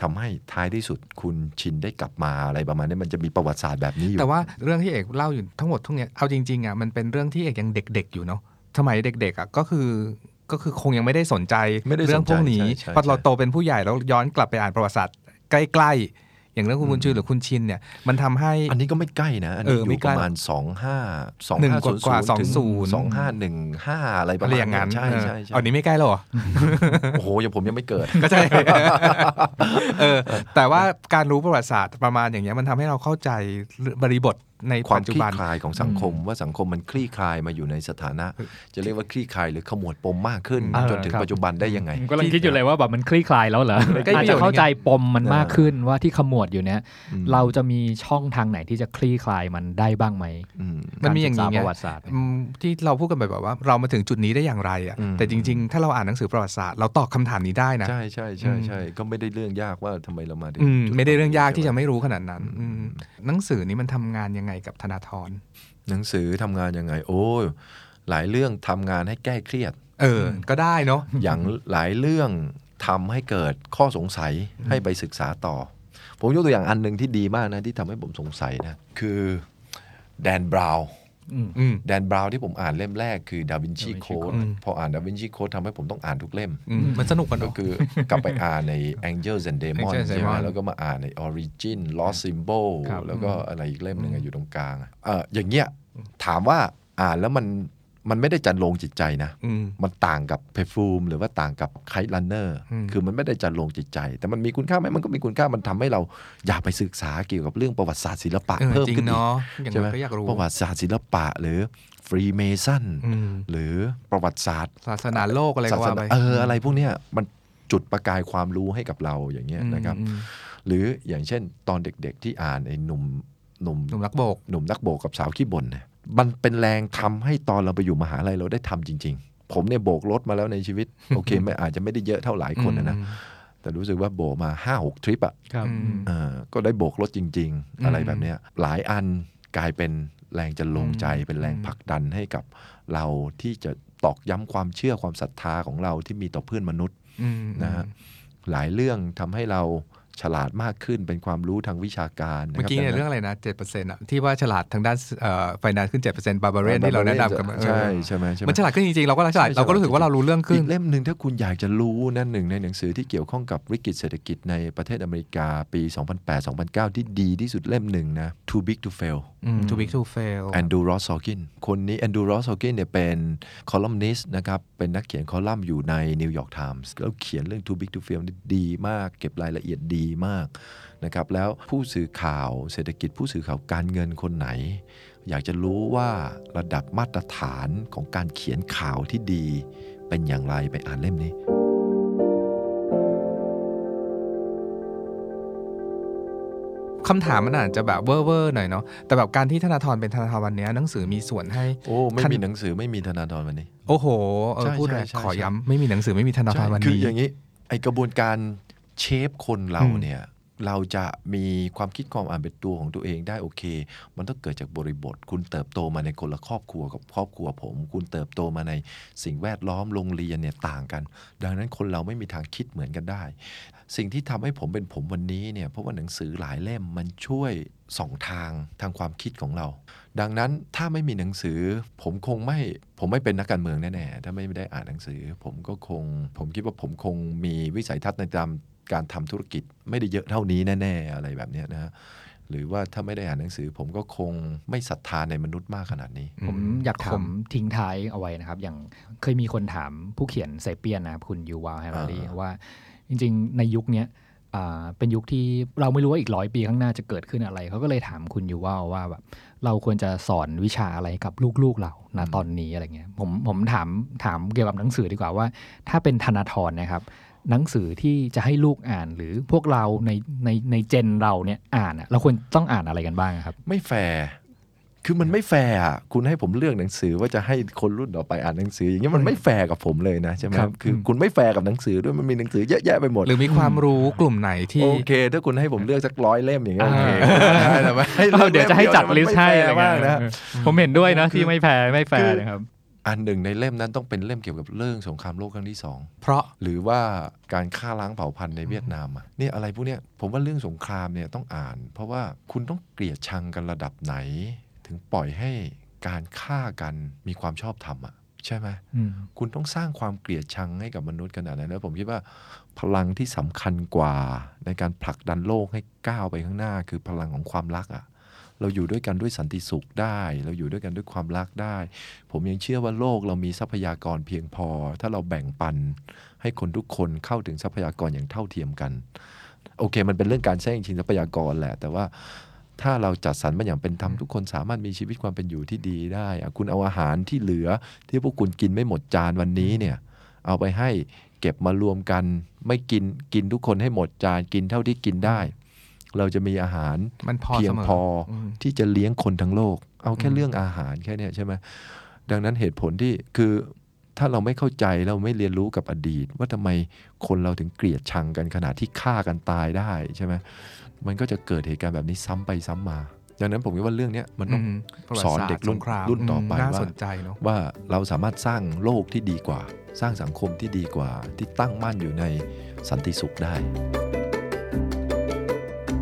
ทำให้ท้ายที่สุดคุณชินได้กลับมาอะไรประมาณนี้มันจะมีประวัติศาสตร์แบบนี้อยู่ แต่ว่าเรื่องที่เอกเล่าอยู่ทั้งหมดทั้งเนี้ยเอาจริงๆอะมันเป็นเรื่องที่เอกยังเด็กๆอยู่เนาะสมัยเด็กๆอะก็คือ ก็คือคงยังไม่ได้สนใจไม่ได้สนใจเรื่องพวกนี้ใช่ใช่พอเราใช่โตเป็นผู้ใหญ่แล้วย้อนกลับไปอ่านประวัติศาสตร์ใกล้ๆ อย่างเรื่องคุณบุญชื่อหรือคุณชินเนี่ยมันทำให้ อันนี้ก็ไม่ใกล้นะ อันนี้เอออไม่ยู่ใกปล้ระมาณสองห้าสองหนึ่งห้ากว่าศูนย์20สองห้าหนึ่งห้าอะไรประอะไรมาณอย่างนั้นใช่เออใช่ใช่อันนี้ไม่ใกล้หรอโอ้โหยังผมยังไม่เกิดก็ใช่เออแต่ว่าการรู้ประวัติศาสตร์ประมาณอย่างเงี้ยมันทำให้เราเข้าใจบริบท ในความปัจคจุลี่บันคลายของสังคม ว่าสังคมมันคลี่คลายมาอยู่ในสถานะ จะเรียกว่าคลี่คลายหรือขมวดปมมากขึ้นเออจนถึงครับปัจจุบันได้ยังไงผมกำลังคิดอยู่เลยว่าแบบมันคลี่คลายแล้วเหรอใกล้อาจประโยจะคเข้าใจปมมันเออมากขึ้นว่าที่ขมวดอยู่เนี้ยอืมเราจะมีช่องทางไหนที่จะคลี่คลายมันได้บ้างไหมอืมมันมีอย่างนี้นี้ไงประวัติศาสตร์อืมที่เราพูดกันบ่อยๆว่า เรามาถึงจุดนี้ได้อย่างไรอะอืมแต่จริง ๆ ถ้าเราอ่านหนังสือประวัติศาสตร์เราตอบคำถามนี้ได้นะใช่ใช่ใช่ใช่ก็ไม่ได้เรื่องยากว่าทำไมเรามาถึงอืมจุไม่ได้เรื่องยากที่ใช่จะหไม่รู้ขนาดนั้นอืมหนังสือนี้มันทำงานยังไงกับธนาธรหนังสือทำงานยังไง โอ้ยหลายเรื่องทำงานให้แก้เครียด เออ ก็ได้เนาะอย่างหลายเรื่องทำให้เกิดข้อสงสัยให้ไปศึกษาต่อ ผมยกตัวอย่างอันหนึ่งที่ดีมากนะที่ทำให้ผมสงสัยนะ คือแดนบราวน์อืม แดนบราวน์ที่ผมอ่านเล่มแรกคือดาวินชี Da Vinci โค้ดอืมพออ่าน Da Vinci Code ทำให้ผมต้องอ่านทุกเล่มอืมมันสนุกกันก็เนาะคือกลับไปอ่านใน Angels and Demons Angels and ใช่ไหม Demons แล้วก็มาอ่านใน Origin Lost Symbol ครับแล้วก็อะไรอีกเล่มหนึ่งอะอยู่ตรงกลางอะเอออย่างเงี้ยถามว่าอ่านแล้วมัน มันไม่ได้จรรโลงจิตใจนะอืมมันต่างกับเพฟ u มหรือว่าต่างกับ Kite Runner อืมคือมันไม่ได้จรรโลงจิตใจ แต่มันมีคุณค่าไหมมันก็มีคุณค่า มันทำให้เราอยากไปศึกษาเกี่ยวกับเรื่องประวัติศาสตร์ศิลปะเออเพิ่มจริงขึ้นอีกเนาะอย่างใช่ไหมน้อยก็อยากรู้ประวัติศาสตร์ศิลปะหรือฟรีเมซันอืมหรือประวัติศาสตร์ ศาสนาโลกอะไรก็ศาสว่านาไปเอออะไรพวกเนี้ยมันจุดประกายความรู้ให้กับเราอย่างเงี้ยนะครับอืมหรืออย่างเช่น ตอนเด็กๆที่อ่านไอ้หนุ่มหนุ่มหนุ่มรักโบกหนุ่มนักโบกกับสาวขี้บ่นเนี่ย มันเป็นแรงทำให้ตอนเราไปอยู่มหาลัยเราได้ทำจริง ๆ ผมเนี่ยโบกรถมาแล้วในชีวิต โอเคไม่อาจจะไม่ได้เยอะเท่าหลายคนนะนะอืมแต่รู้สึกว่าโบกมาห้าหกทริปอะครับอืมเออก็ได้โบกรถจริงอืมๆอะไรแบบเนี้ยหลายอันกลายเป็นแรงจะลงใจอืมเป็นแรงอืมผลักดันให้กับเราที่จะตอกย้ำความเชื่อความศรัทธาของเราที่มีต่อเพื่อนมนุษย์อืมนะฮะหลายเรื่องทำให้เรา ฉลาดมากขึ้นเป็นความรู้ทางวิชาการนะคเมื่รัอบกี้เนี่ยดัเรื่องอะไรนะเจ็ดเปอร์เซ็นต์อะที่ว่าฉลาดทางด้านเอ่อไฟแนนซ์ขึ้นเจ็ดเปอร์เซ็นต์บาบาเรนที่เราแนะนำกันมาเออใช่ใช่ไหมใช่ไหมมันฉลาดขึ้นจริงๆ เราก็ฉลาดใช่เราก็รู้สึกว่าเรารู้เรื่องขึ้นอีกเล่มหนึ่งถ้าคุณอยากจะรู้นั่นหนึ่งในหนังสือที่เกี่ยวข้องกับวิกฤตเศรษฐกิจในประเทศอเมริกาปี 2008-2009 ที่ดีที่สุดเล่มหนึ่งนะ Too Big to Fail อืม too big to fail Andrew Ross Sorkin คนนี้ Andrew Ross Sorkin เนี่ยเป็นคอลัมนิสต์นะครับเป็นนักเขียนคอลัมน์อยู่ในนิวยอร์กไทมส์แล้วเขียนเรื่อง Too Big to Fail นี่ดีมากเก็บรายละเอียดดีมากนะครับแล้วผู้สื่อข่าวเศรษฐกิจผู้สื่อข่าวการเงินคนไหน อยากจะรู้ว่าระดับมาตรฐานของการเขียนข่าวที่ดี เป็นอย่างไรไปอ่านเล่มนี้คำถามมันอาจจะแบบเวอร์เวอร์หน่อยเนาะแต่แบบการที่ธนาธรเป็นธนาธรวันเนี้ยหนังสือมีส่วนให้โอ้ไม่คันมีหนังสือไม่มีธนาธรวันนี้ โอ้โหเออใช่พูดเลยใช่ใช่ขอย้ำไม่มีหนังสือไม่มีธนาธรวันคือนี้อย่างนี้ไอกระบวนการ เชฟคนเราอืมเนี่ยเราจะมีความคิดความอ่านเป็นตัวของตัวเองได้โอเค มันต้องเกิดจากบริบท คุณเติบโตมาในคนละครอบครัวกับครอบครัวผม คุณเติบโตมาในสิ่งแวดล้อมโรงเรียนเนี่ยต่างกัน ดังนั้นคนเราไม่มีทางคิดเหมือนกันได้ สิ่งที่ทำให้ผมเป็นผมวันนี้เนี่ยเพราะว่าหนังสือหลายเล่มมันช่วยสองทางทางความคิดของเรา ดังนั้นถ้าไม่มีหนังสือ ผมคงไม่ผมไม่เป็นนักการเมืองแน่ๆถ้าไม่ได้อ่านหนังสือ ผมก็คง ผมคิดว่าผมคงมีวิสัยทัศน์ในการ การทำธุรกิจไม่ได้เยอะเท่านี้แน่ ๆ อะไรแบบเนี้ยนะฮะหรือว่าถ้าไม่ได้อ่านหนังสือ ผมก็คงไม่ศรัทธาในมนุษย์มากขนาดนี้ ผมอยากถามทิ้งท้ายเอาไว้นะครับ อย่างเคยมีคนถามผู้เขียนเซเปียนนะครับคุณยูวาลแฮร์รีอ่าว่าจริง ๆ ในยุคเนี้ยอ่าเป็นยุคที่เราไม่รู้ว่าอีกร้อยปีข้างหน้าจะเกิดขึ้นอะไร เขาก็เลยถามคุณยูวาลว่าแบบเราควรจะสอนวิชาอะไรกับลูกๆเราณตอนนี้อะไรเงี้ยผมผมถามถามเกี่ยวกับหนังสือดีกว่าว่า ถ้าเป็นธนาธรนะครับ หนังสือที่จะให้ลูกอ่านหรือพวกเราในในใน gen เราเนี่ยอ่านอะเราควรต้องอ่านอะไรกันบ้างครับ ไม่แฟร์คือมันไม่แฟร์อะคุณให้ผมเลือกหนังสือว่าจะให้คนรุ่นต่อไปอ่านหนังสือ อย่างเงี้ยมันไม่แฟร์กับผมเลยนะใช่ไหมครับคือคุณไม่แฟร์กับหนังสือด้วยมันมีหนังสือเยอะแยะไปหมด หรือมีความรู้กลุ่มไหนที่โอเค ถ้าคุณให้ผมเลือกสักร้อยเล่มอย่างเงี้ยโอเคอ่าได้แต่ว่าให้เราเลือกเดี๋ยวจะจัด list ให้ให้มันลิสไม่ต์ให้แฟอะไรเงี้ยนะผมเห็นด้วยนะคือที่ไม่แฟร์ไม่แฟคืร์อนะครับ อันหนึ่งในเล่มนั้นต้องเป็นเล่มเกี่ยวกับเรื่องสงครามโลกครั้งที่สองเพราะหรือว่าการฆ่าล้างเผ่าพันธุ์ในเวียดนามอะเนี่ยอะไรพวกเนี้ยผมว่าเรื่องสงครามเนี่ยต้องอ่าน เพราะว่าคุณต้องเกลียดชังกันระดับไหน ถึงปล่อยให้การฆ่ากันมีความชอบธรรมอะใช่ไหมอืมคุณต้องสร้างความเกลียดชังให้กับมนุษย์ขนาดนั้นแล้วผมคิดว่าพลังที่สำคัญกว่าในการผลักดันโลกให้ก้าวไปข้างหน้า คือพลังของความรักอะ เราอยู่ด้วยกันด้วยสันติสุขได้ เราอยู่ด้วยกันด้วยความรักได้ ผมยังเชื่อว่าโลกเรามีทรัพยากรเพียงพอ ถ้าเราแบ่งปัน ให้คนทุกคนเข้าถึงทรัพยากรอย่างเท่าเทียมกัน โอเค มันเป็นเรื่องการแย่งชิงทรัพยากรแหละ แต่ว่าถ้าเราจัดสรรมันอย่างเป็นธรรมทุกคนสามารถมีชีวิตความเป็นอยู่ที่ดีได้อะคุณเอาอาหารที่เหลือที่พวกคุณกินไม่หมดจานวันนี้เนี่ย เอาไปให้เก็บมารวมกัน ไม่กินกินทุกคนให้หมดจานกินเท่าที่กินได้ เราจะมีอาหารมันพอเพียเสงมอพออมที่จะเลี้ยงคนทั้งโลก เอาแค่อืมเรื่องอาหารแค่เนี้ยใช่ไหมดังนั้นเหตุผลที่คือถ้าเราไม่เข้าใจเราไม่เรียนรู้กับอดีต ว่าทำไมคนเราถึงเกลียดชังกันขนาดที่ฆ่ากันตายได้ใช่ไหมมันก็จะเกิดเหตุการณ์แบบนี้ซ้ำไปซ้ำมาดังนั้นผมคิดว่าเรื่องเนี้ยมันต้องมประวัสอนติศาสตเด็กรุ่นสงครามรุ่นต่อไปมน่าว่าสนใจเนาะว่าเราสามารถสร้างโลกที่ดีกว่า สร้างสังคมที่ดีกว่า ที่ตั้งมั่นอยู่ในสันติสุขได้